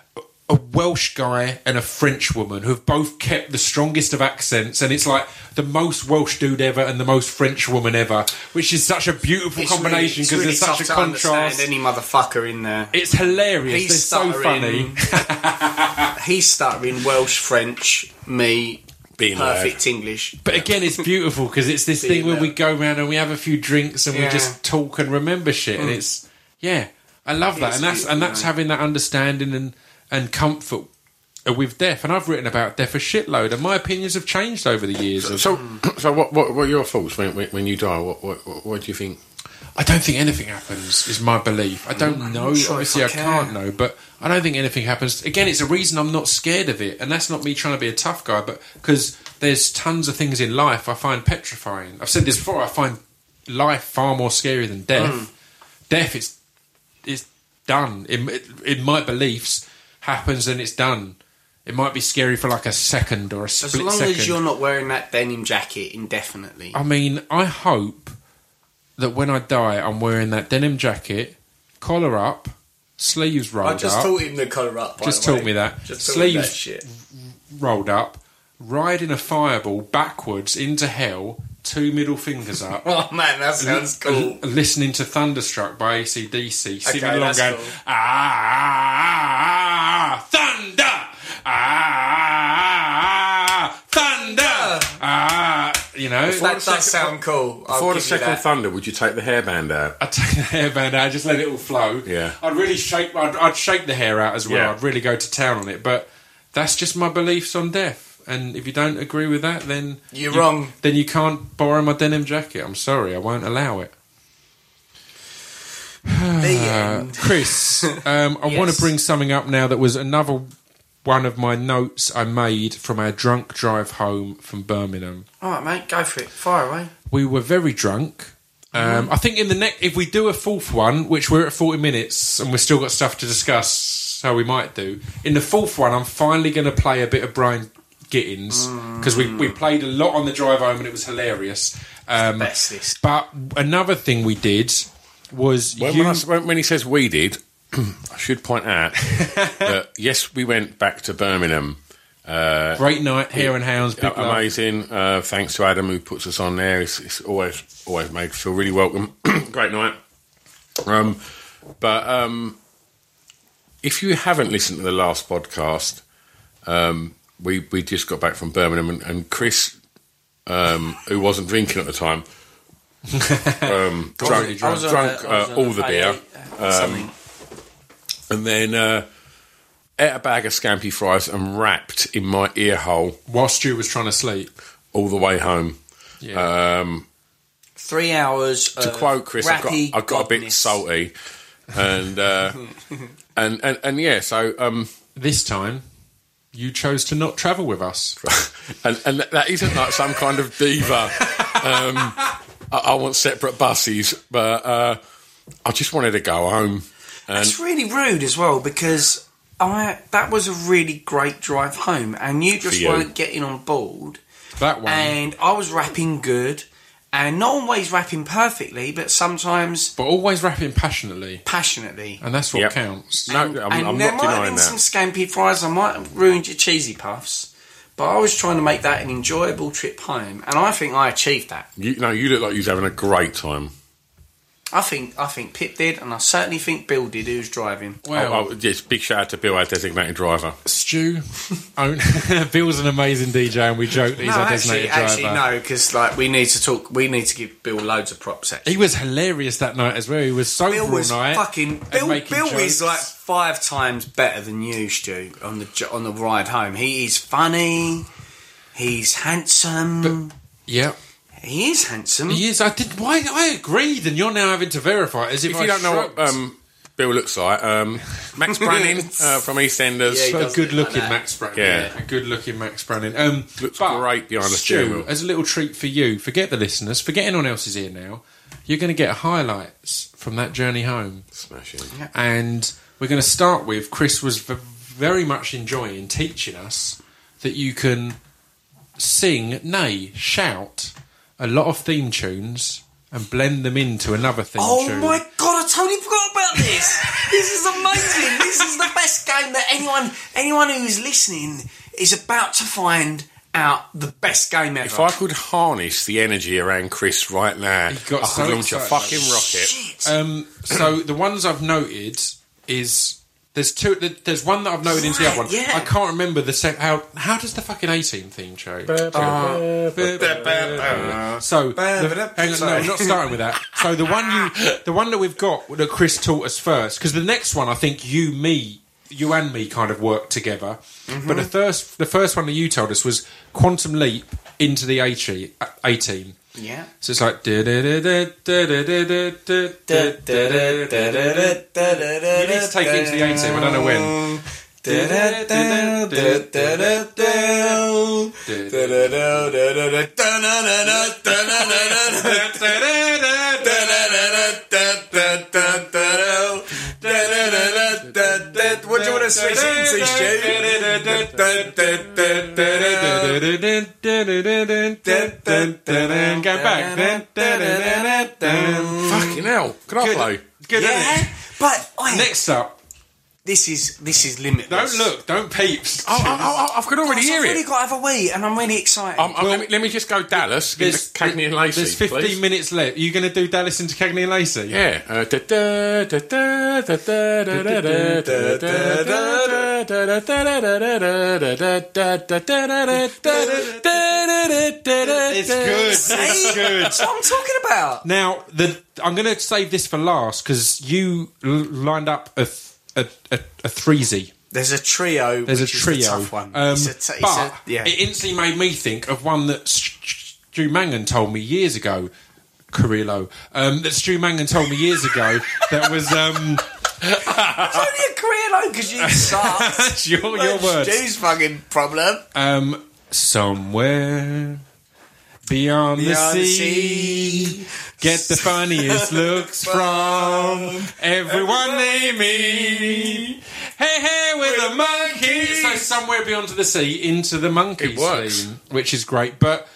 a Welsh guy and a French woman who have both kept the strongest of accents, and it's like the most Welsh dude ever and the most French woman ever, which is such a beautiful It's combination really- it's because really there's such a tough to contrast. Any motherfucker in there. It's hilarious. He's They're so funny. He's stuttering Welsh, French, me, Being perfect English. But again, it's beautiful because it's this Being thing where we go around and we have a few drinks and we just talk and remember shit, and mm. it's yeah, I love that, and that's and that's having that understanding and and comfort uh, with death. And I've written about death a shitload, and my opinions have changed over the years. of- So, so what, what, what are your thoughts when, when, when you die? What, what, what, what do you think? I don't think anything happens. Is my belief. I don't know. sure Obviously, I, I can't know, but I don't think anything happens. Again, it's a reason I'm not scared of it, and that's not me trying to be a tough guy, but because there's tons of things in life I find petrifying. I've said this before. I find life far more scary than death. Hmm. Death is is done. In, in my beliefs, happens and it's done. It might be scary for like a second or a split As long second. as you're not wearing that denim jacket indefinitely. I mean, I hope that when I die, I'm wearing that denim jacket, collar up, sleeves rolled up, I just up, taught him the collar up. by Just the way. taught me that. Just taught me that Sleeves- shit. rolled up, riding a fireball backwards into hell, two middle fingers up. Oh man, that sounds cool. l- listening to Thunderstruck by AC/DC, singing Okay, along, that's going, cool. ah, thunder, ah, thunder, ah, you know. That does sound cool. I'll Before the second thunder, would you take the hairband out? I'd take the hairband out, just let it all flow. Yeah. I'd really shake. I'd, I'd shake the hair out as well. Yeah. I'd really go to town on it. But that's just my beliefs on death. And if you don't agree with that, then You're you- wrong. Then you can't borrow my denim jacket. I'm sorry, I won't allow it. The end. Chris, um, I want to bring something up now that was another one of my notes I made from our drunk drive home from Birmingham. All right, mate, go for it. Fire away. We were very drunk. Um, I think in the next, if we do a fourth one, which we're at forty minutes and we've still got stuff to discuss, so we might do. In the fourth one, I'm finally going to play a bit of Brian Gittins because we we played a lot on the drive home and it was hilarious. Um, Best this. but another thing we did was When, you, when, I, when, when he says we did, I should point out that yes, we went back to Birmingham. Uh, great night, Hare and Hounds, big love. amazing. Uh, thanks to Adam who puts us on there. It's, it's always always made feel really welcome. Great night. Um, but um, if you haven't listened to the last podcast, um, we we just got back from Birmingham and, and Chris, um, who wasn't drinking at the time, um, drunk, drunk. drunk, on a- I was uh, all the beer, something. and then uh, ate a bag of scampi fries and wrapped in my ear hole while Stu was trying to sleep. all the way home. Yeah. Um, Three hours. to quote Chris, I got, I got a bit salty, and uh, and, and and yeah, so um, this time, you chose to not travel with us. and and that isn't like some kind of diva. Um, I, I want separate buses, but uh, I just wanted to go home. And It's really rude as well because I that was a really great drive home, and you just you. weren't getting on board. That one. And I was rapping good, and not always rapping perfectly, but sometimes but always rapping passionately, passionately. and that's what Yep. counts. no, and, I'm, and I'm there not might have denying been some scampy fries. I might have ruined your cheesy puffs, but I was trying to make that an enjoyable trip home, and I think I achieved that. You no, you look like you was having a great time. I think I think Pip did, and I certainly think Bill did, who's driving. Well, oh, oh, yes, big shout out to Bill, our designated driver. Stu, own, Bill's an amazing DJ, and we joke that he's no, our actually, designated driver. actually, no, because like we need to talk. We need to give Bill loads of props. Actually, He was hilarious that night as well. He was sober Bill was all night. fucking. Bill, Bill jokes. is like five times better than you, Stu, on the on the ride home. He is funny. He's handsome. yeah, he is handsome. he is. I did. Why? I agreed, and you're now having to verify it as if, If I you don't know what um, Bill looks like, um, Max Branning uh, from EastEnders. Yeah, a good-looking like. Max Branning. Yeah. a good looking Max Branning. Um, Looks but, great behind the steering wheel. as a little treat for you, forget the listeners, forget anyone else is here now. You're going to get highlights from that journey home. Smashing. And we're going to start with Chris was v- very much enjoying teaching us that you can sing, nay, shout a lot of theme tunes and blend them into another theme Oh tune. my god! I totally forgot about this. this is amazing. This is the best game that anyone anyone who's listening is about to find out. The best game ever. If I could harness the energy around Chris right now, He got I so could launch a fucking rocket. Shit. Um, so the ones I've noted is there's two. There's one that I've noted into the other one. Yeah. I can't remember the sec- how. How does the fucking A Team theme show? So the, hang on, no, Sorry. I'm not starting with that. So the one you, the one that we've got that Chris taught us first, because the next one I think you, me, you and me kind of worked together. Mm-hmm. But the first, the first one that you told us was Quantum Leap into the A Team. Yeah. So it's like. You need to take it into the A Team. I don't know when. Go back. Fucking hell! Can I play? Good, Yeah, but Next up, this is this is limitless. don't look, don't peeps. Oh, oh, oh, oh, I've got already Guys, hear I've really it. got to have a wee, and I'm really excited. Um, um, let, me, let me just go Dallas into Cagney and Lacey. There's 15 please. minutes left. you going to do Dallas into Cagney and Lacey? Yeah. Uh, da- da- da- da- da- da- da- da- da- da- da- da- da- da- da- da- da- da- da- It's good. See? It's good. That's what I'm talking about. Now, the I'm going to save this for last because you l- lined up a th- a, a, a threesy. There's a trio. There's a trio. tough one. Um, It's a t- it's but a- yeah. it instantly made me think of one that Stu Mangan told me years ago. Carrillo. Um, that Stu Mangan told me years ago that was um, It's only a career loan because you suck. that's your, your words. Stu's fucking problem. Um, somewhere beyond, the, Beyond the sea, sea. get the funniest looks from everyone they meet. Hey, hey, with are the Monkees. So somewhere beyond the sea, into the works. theme, which is great. But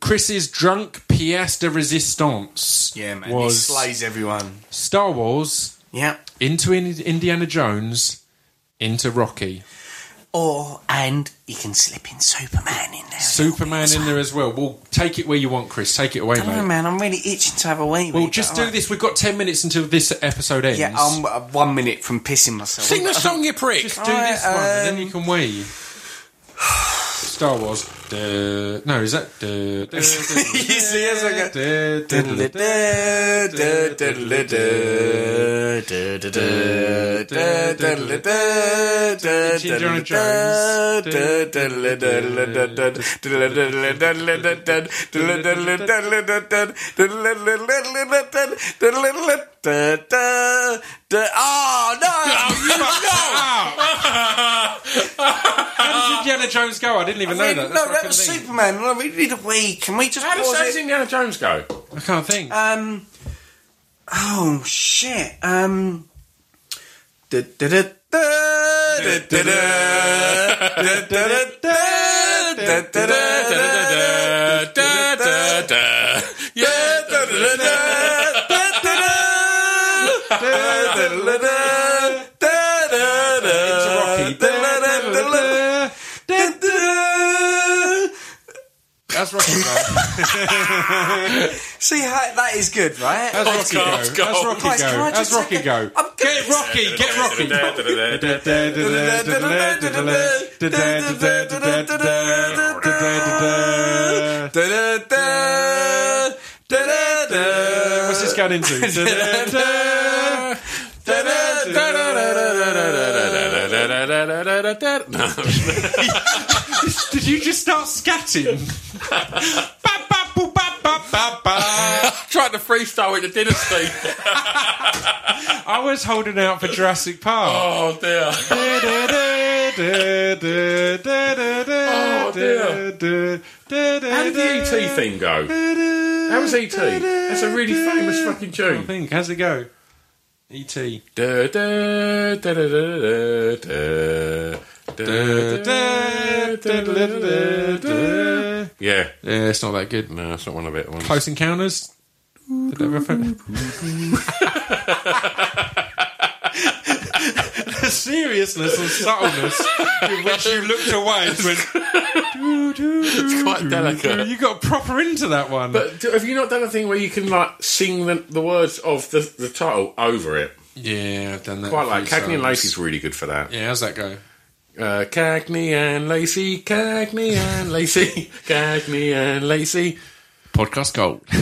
Chris's drunk pièce de résistance Yeah, man. he slays everyone. Star Wars Yeah. into Indiana Jones into Rocky. Or and you can slip in Superman in there. Superman in there as well. Well, take it where you want, Chris. Take it away, I don't know, mate. man. I'm really itching to have a wee. Well, just do this. We've got ten minutes until this episode ends. Yeah, I'm uh, one minute from pissing myself. Sing the song, you prick. just do Alright, this one, and then um, you can wee. Star Wars. No, is that? You see, yes, I got duh, duh. Indiana Oh no! How does Indiana Jones go? I didn't even know that. no, That's what I that was couldn't. Superman. No, we need a week. Can we just How does pause how does it? Indiana Jones go? I can't think. Um. Oh shit. Um. da- da- da- da- da- da- da- da- da- da- da- da- da- da- That's Rocky Go. See how that is good, right? That's Rocky go, Go. let's go. That's Rocky Guys, can I Go. just That's Rocky take a- Go. I'm gonna- Get Rocky. Get Rocky. What's this going into? Did you just start scatting? Ba. Tried to freestyle with the dynasty. I was holding out for Jurassic Park. Oh dear. Oh dear. How did the ET thing go? How was ET? That's a really famous fucking I tune. think. How's it go? E.T. Da, da, da, da, da, da, da, da, da, da, da, da, da, da. Yeah. Yeah, it's not that good. No, it's not one of the better ones. Close Encounters. Did that the seriousness and subtleness with which you looked away and went. It's quite delicate. You got proper into that one. But do- have you not done a thing where you can like sing the, the words of the, the title over it? yeah, I've done that. Quite like Cagney and times. Lacey's really good for that. Yeah, how's that go? Uh, Cagney and Lacey, Cagney and Lacey, Cagney and Lacey. Podcast gold.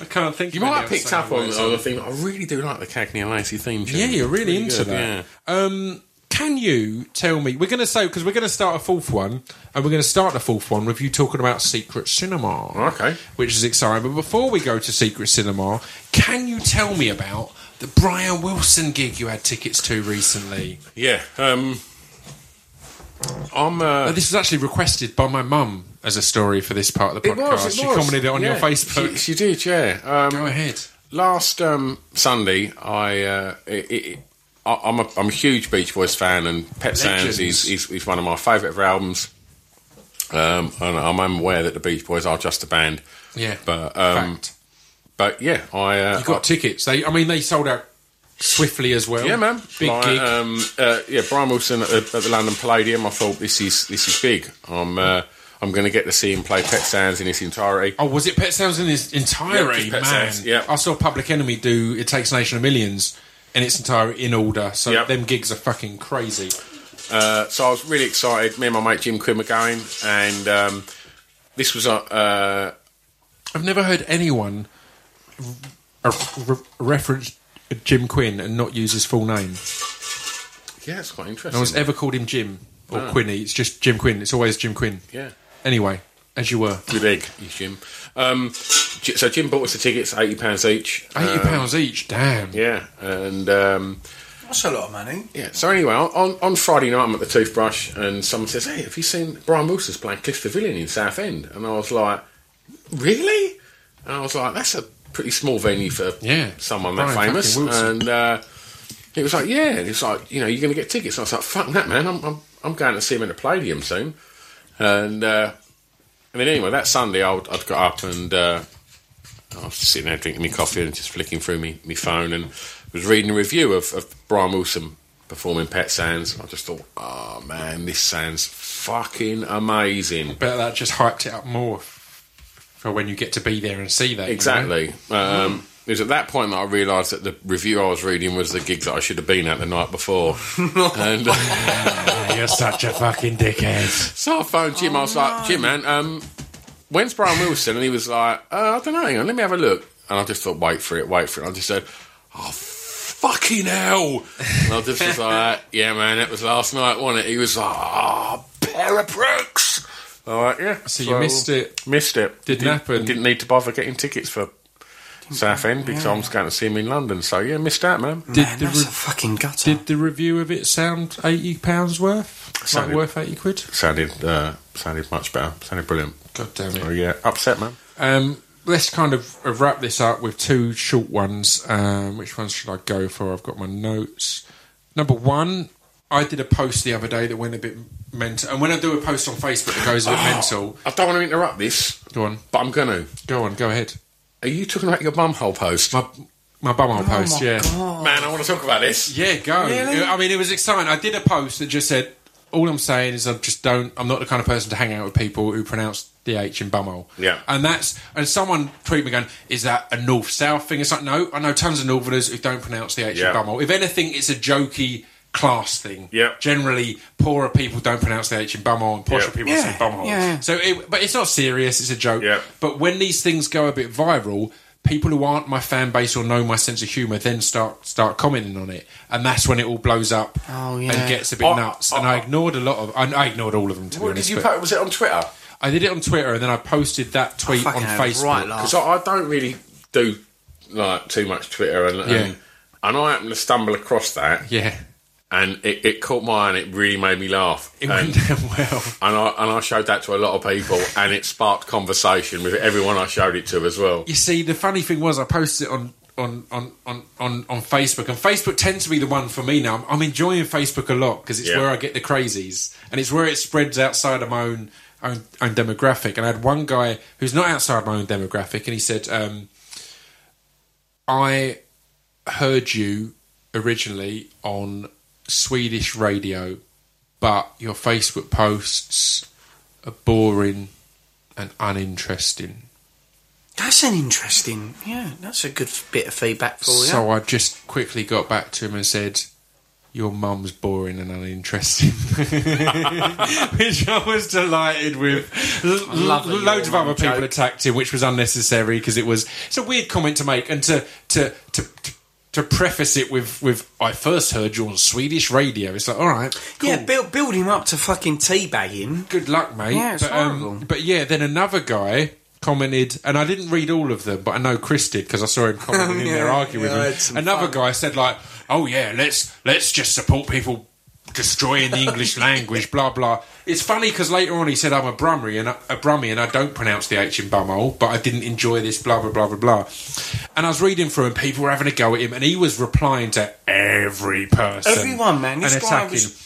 I can't think. You might have picked up on, the thing. I really do like the Cagney and Lacey theme tune. Yeah, you're really into good, that. Um, can you tell me? We're going to say because we're going to start a fourth one, and we're going to start the fourth one with you talking about secret cinema. Okay. which is exciting. But before we go to secret cinema, can you tell me about the Brian Wilson gig you had tickets to recently? Yeah. Um, I'm. Uh, this was actually requested by my mum as a story for this part of the it podcast. was, it she was. commented it on your Yeah, Facebook. She, she did, yeah. Um, Go ahead. last um, Sunday, I, uh, it, it, I I'm, a, I'm a huge Beach Boys fan, and Pet Sounds is, is, is one of my favourite of albums. Um, and I'm aware that the Beach Boys are just a band, Yeah, but um, fact. But yeah, I uh, You got tickets. They, I mean, they sold out swiftly as well. yeah, man, Big Like, gig. Um, uh, yeah, Brian Wilson at the, at the London Palladium. I thought this is this is big. I'm uh, I'm going to get to see him play Pet Sounds in its entirety. Oh, was it Pet Sounds in its entirety? Yeah, Man, Sounds, yeah. I saw Public Enemy do "It Takes a Nation of Millions in its entirety in order. So Yep. them gigs are fucking crazy. Uh, so I was really excited. Me and my mate Jim Quinn were going, and um, this was a. Uh, I've never heard anyone r- r- reference Jim Quinn and not use his full name. yeah, it's quite interesting. No interesting. one's ever called him Jim or Ah. Quinny. It's just Jim Quinn. It's always Jim Quinn. yeah, Anyway, as you were, good egg, you Jim. Um, so Jim bought us the tickets, eighty pounds each. eighty Um, pounds each. Damn. Yeah, and um, That's a lot of money. yeah. So anyway, on, on Friday night, I'm at the toothbrush, and someone says, "Hey, have you seen Brian Wilson's playing Cliff Pavilion in Southend?" And I was like, "Really?" And I was like, "That's a pretty small venue for Yeah, someone that Brian famous." And uh, he was like, "Yeah." And was like, "You know, you're going to get tickets." And I was like, "Fuck that, man! I'm I'm, I'm going to see him in the Palladium soon." And uh, and then anyway, that Sunday, I'd, I'd got up and uh, I was sitting there drinking my coffee and just flicking through me, my phone and was reading a review of, of Brian Wilson performing Pet Sounds. I just thought, oh man, this sounds fucking amazing. But that just hyped it up more for when you get to be there and see that. you know? Exactly. Um, it was at that point that I realised that the review I was reading was the gig that I should have been at the night before. and uh, Yeah, You're such a fucking dickhead. So I phoned Jim. I was like, Jim, man, um, when's Brian Wilson? And he was like, uh, I don't know. Hang on, let me have a look. And I just thought, wait for it, wait for it. I just said, oh, fucking hell. And I just was like, yeah, man, that was last night, wasn't it? He was like, oh, pair of pricks. All right, yeah. So you missed it. Missed it. Didn't happen. Didn't need to bother getting tickets for Southend because I was going to see him in London. So yeah, missed out, man. Did Man, the that's re- a fucking gutter. Did the review of it sound eighty pounds worth? Like Sounded- worth eighty quid? Sounded uh, sounded much better. Sounded brilliant. God damn it. Oh yeah, upset, man. Um, let's kind of uh, wrap this up with two short ones. Um, which ones should I go for? I've got my notes. Number one, I did a post the other day that went a bit mental. And when I do a post on Facebook that goes a bit ah, mental, I don't want to interrupt this, go on, but I'm going to. go on, go ahead. Are you talking about your bumhole post? My my bumhole oh post, my yeah. God. Man, I want to talk about this. Yeah, go. Really? I mean, it was exciting. I did a post that just said, "All I'm saying is I just don't. I'm not the kind of person to hang out with people who pronounce the H in bumhole." Yeah. and that's and someone tweeted me going, "Is that a north south thing?" It's like, no, I know tons of northerners who don't pronounce the H Yeah. in bumhole. If anything, it's a jokey class thing. Yeah. Generally, poorer people don't pronounce the H in bumhole, and posher Yeah. people Yeah, say bumhole. yeah, yeah. So, it, but it's not serious. It's a joke. Yeah. But when these things go a bit viral, people who aren't my fan base or know my sense of humour then start start commenting on it, and that's when it all blows up Oh, yeah. and gets a bit Oh, nuts. oh, and I ignored a lot of. I, I ignored all of them to be What did honest. you but post? Was it on Twitter? I did it on Twitter, and then I posted that tweet on fucking had Facebook. right laugh. Because I, I don't really do like too much Twitter, and and, and I happened to stumble across that, yeah, and it, it caught my eye, and it really made me laugh. it and, went down well. and I and I showed that to a lot of people, and it sparked conversation with everyone I showed it to as well. You see, the funny thing was, I posted it on on, on, on, on, on Facebook, and Facebook tends to be the one for me now. I'm, I'm enjoying Facebook a lot because it's Yeah. where I get the crazies, and it's where it spreads outside of my own own, own demographic. And I had one guy who's not outside my own demographic, and he said, um, "I heard you originally on Swedish radio, but your Facebook posts are boring and uninteresting." That's an interesting. Yeah, that's a good bit of feedback for you. So I just quickly got back to him and said, "Your mum's boring and uninteresting," which I was delighted with. L- love that l- your loads of other people joke. attacked him, which was unnecessary because it was it's a weird comment to make and to to to. to to preface it with, with I first heard you on Swedish radio. It's like, all right, cool. Yeah, build build him up to fucking teabagging. good luck, mate. Yeah, it's but, um, horrible. but yeah, then another guy commented, and I didn't read all of them, but I know Chris did because I saw him commenting in there arguing yeah, with had him. Another fun. guy said like, "Oh yeah, let's let's just support people destroying the English language." Blah blah. It's funny because later on he said, "I'm a Brummie and I- a Brummie, and I don't pronounce the H in bumhole, but I didn't enjoy this." Blah blah blah blah blah. And I was reading through, and people were having a go at him, and he was replying to every person, Everyone, man. This and attacking. was-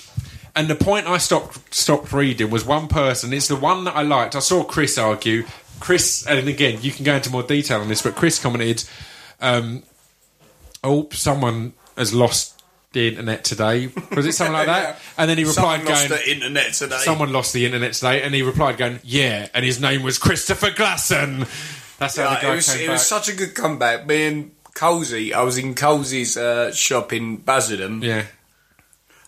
And the point I stopped stopped reading was one person. It's the one that I liked. I saw Chris argue. Chris, and again, you can go into more detail on this, but Chris commented, um, "Oh, someone has lost the internet today." Was it something like that? And then he replied, Someone lost going, the internet today. "Someone lost the internet today," and he replied, going, "Yeah," and his name was Christopher Glasson. That's how Yeah, the guy it was, came it back. was such a good comeback. Me and Cozy, I was in Cozy's uh, shop in Basildon. yeah.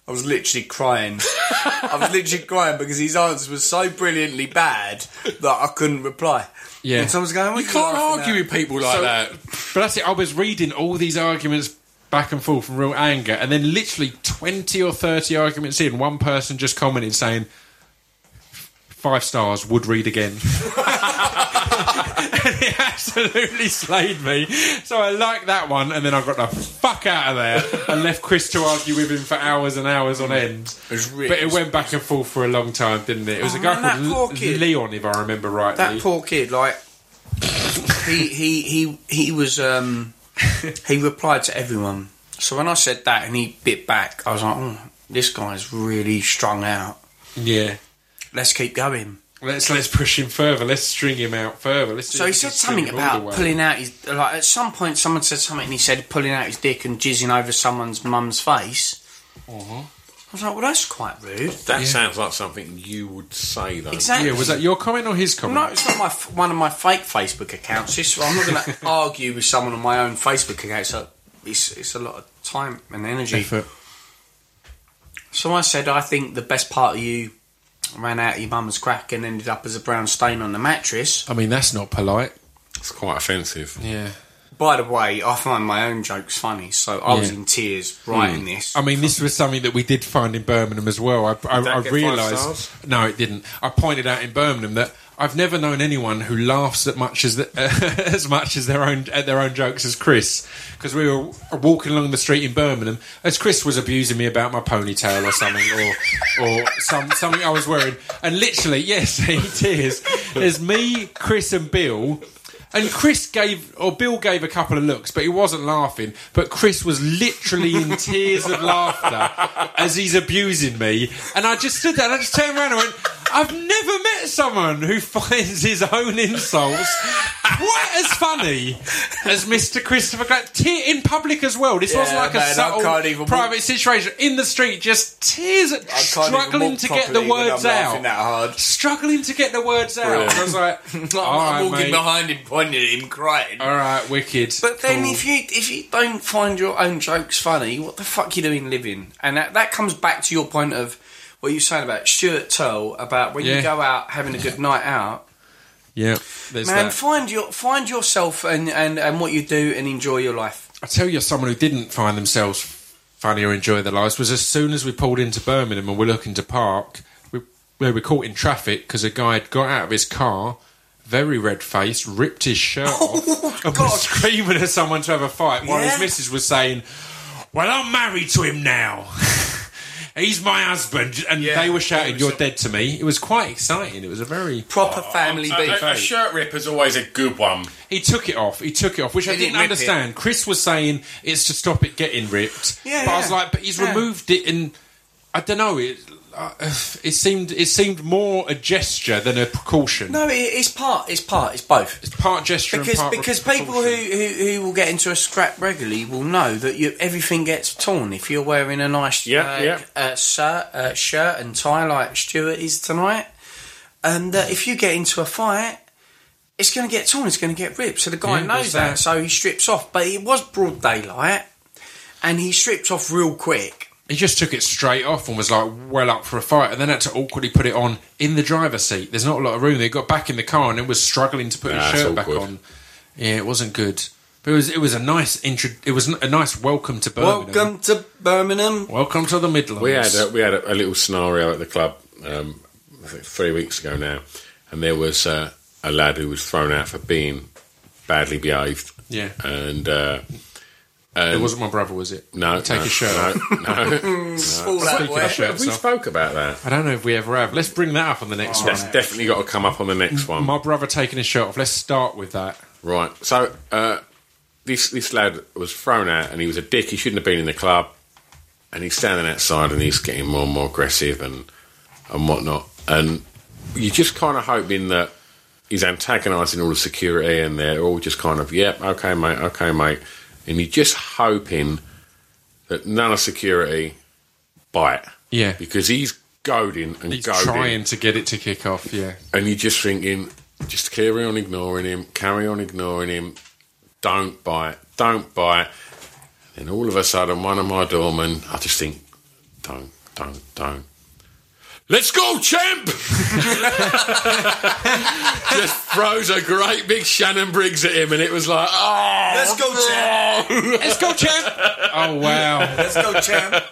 I was literally crying. I was literally crying because his answer was so brilliantly bad that I couldn't reply. Yeah. And someone's going, what You can't argue at?" with people like So- that. But that's it. I was reading all these arguments back and forth from real anger, and then literally twenty or thirty arguments in, one person just commented saying, five stars, would read again." and it absolutely slayed me. So I liked that one, and then I got the fuck out of there and left Chris to argue with him for hours and hours on end. really- but it went back and forth for a long time, didn't it? It was Oh, a guy man, called kid. Leon, if I remember rightly. That poor kid, like he he he he was um he replied to everyone. So when I said that and he bit back, I was like, oh, this guy's really strung out. yeah. Let's keep going. Let's let's push him further. Let's string him out further. Let's So he said something about pulling out his. Like at some point, someone said something, and he said pulling out his dick and jizzing over someone's mum's face. Uh-huh. I was like, well, that's quite rude. That Yeah. sounds like something you would say, though. Exactly. Yeah, was that your comment or his comment? No, it's not my f- one of my fake Facebook accounts. It's, I'm not going to argue with someone on my own Facebook account. So it's it's a lot of time and energy. Effort. So I said, I think the best part of you ran out of your mum's crack and ended up as a brown stain on the mattress. I mean, that's not polite. It's quite offensive. Yeah. By the way, I find my own jokes funny, so I was in tears writing hmm. this. I mean, this was something that we did find in Birmingham as well. I, I, I realised. No, it didn't. I pointed out in Birmingham that I've never known anyone who laughs as much as the, as much as their own at their own jokes as Chris. Because we were walking along the street in Birmingham as Chris was abusing me about my ponytail or something, or or some something I was wearing, and literally, yes, he tears. There's me, Chris, and Bill. And Chris gave, or Bill gave a couple of looks, but he wasn't laughing. But Chris was literally in tears of laughter as he's abusing me. And I just stood there and I just turned around and went, I've never someone who finds his own insults quite as funny as Mr. Christopher Te- in public as well. This wasn't Yeah, like a man, I subtle can't even private situation. In the street, just tears, I can't struggling walk to get the properly when words I'm out. that hard. Struggling to get the words out. Brilliant. I was like, I'm, all right, walking mate. behind him, pointing at him, crying. All right, wicked. But then, Cool. if you if you don't find your own jokes funny, what the fuck are you doing living? And that, that comes back to your point of what you were saying about Stuart Tull about when Yeah. you go out having a good night out. yeah, there's Man, that. find your find yourself and, and, and what you do and enjoy your life. I tell you, someone who didn't find themselves funny or enjoy their lives was as soon as we pulled into Birmingham and we're looking to park, we, we were caught in traffic because a guy had got out of his car, very red faced, ripped his shirt oh off, and God. was screaming at someone to have a fight while Yeah? his missus was saying, Well, I'm married to him now. he's my husband, and Yeah. they were shouting, It was "You're a- dead to me." It was quite exciting. It was a very. Proper oh, family A, beef. a, a shirt rip is always a good one. He took it off. He took it off, which I He didn't didn't rip understand. Chris was saying it's to stop it getting ripped. Yeah, but I was yeah. like, but he's Yeah. removed it, and I don't know. It uh, it seemed it seemed more a gesture than a precaution. No, it, it's part. It's part. It's both. It's part gesture Because and part because precaution. people who, who, who will get into a scrap regularly will know that you, everything gets torn if you're wearing a nice Yeah, uh, yeah. Uh, shirt, uh, shirt and tie like Stuart is tonight. And uh, if you get into a fight, it's going to get torn. It's going to get ripped. So the guy Yeah, knows that. that. So he strips off. But it was broad daylight, and he stripped off real quick. He just took it straight off and was like well up for a fight, and then had to awkwardly put it on in the driver's seat. There's not a lot of room. They got back in the car and then was struggling to put Nah, his shirt back awkward. on. Yeah, it wasn't good. But it was it was a nice intro. It was a nice welcome to Birmingham. Welcome to Birmingham. Welcome to the Midlands. We had a, we had a, a little scenario at the club um, I think three weeks ago now, and there was uh, a lad who was thrown out for being badly behaved. Yeah. and uh, It wasn't my brother, was it? no, Take no, his shirt no, off. no. All that Speaking way. of shirts we off. spoke about that. I don't know if we ever have. Let's bring that up on the next That's one. definitely got to come up on the next one. My brother taking his shirt off. Let's start with that. Right. So uh, this this lad was thrown out, and he was a dick. He shouldn't have been in the club. And he's standing outside, and he's getting more and more aggressive and and whatnot. And you're just kind of hoping that he's antagonising all the security, and they're all just kind of, "Yep, okay, mate, okay, mate." And you're just hoping that none of security bite. Yeah. Because he's goading and He's goading trying to get it to kick off. Yeah. and you're just thinking, just carry on ignoring him, carry on ignoring him, don't bite, don't bite. Then all of a sudden, one of my doormen, I just think, don't, don't, don't. Let's go, champ! just throws a great big Shannon Briggs at him, and it was like, oh, Let's go, champ. Let's go, champ! oh wow! Let's go, champ.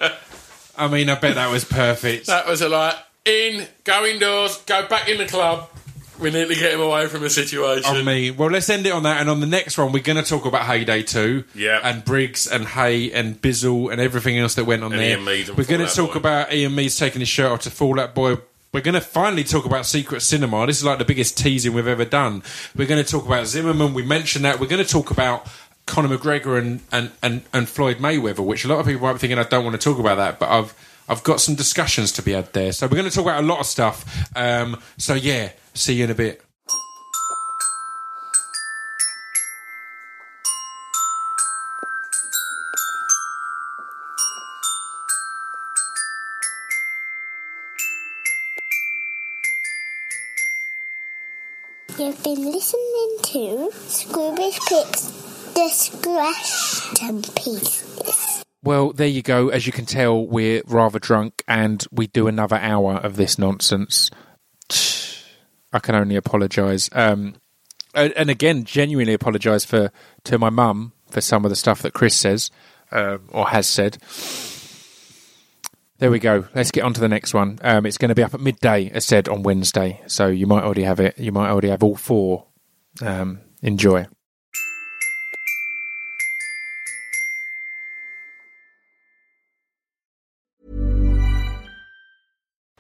I mean, I bet that was perfect. that was a like, in, go indoors, go back in the club. We need to get him away from the situation. on me. Well, let's end it on that. And on the next one, we're going to talk about Heyday 2. Yeah. And Briggs and Haye and Bizzle and everything else that went on And there. Ian Mead and we're going to talk Boy. about Ian Mead's taking his shirt off to Fall Out Boy. We're going to finally talk about Secret Cinema. This is like the biggest teasing we've ever done. We're going to talk about Zimmerman. We mentioned that. We're going to talk about Conor McGregor and, and, and, and Floyd Mayweather, which a lot of people might be thinking I don't want to talk about that, but I've I've got some discussions to be had there. So we're going to talk about a lot of stuff. Um, so yeah, see you in a bit. You've been listening to Scroobius Pip's Distraction Pieces. Well, there you go. As you can tell, we're rather drunk and we do another hour of this nonsense. I can only apologise. Um, and again, genuinely apologise for to my mum for some of the stuff that Chris says um, or has said. There we go. Let's get on to the next one. Um, it's going to be up at midday, as said, on Wednesday. So you might already have it. You might already have all four. Um, enjoy.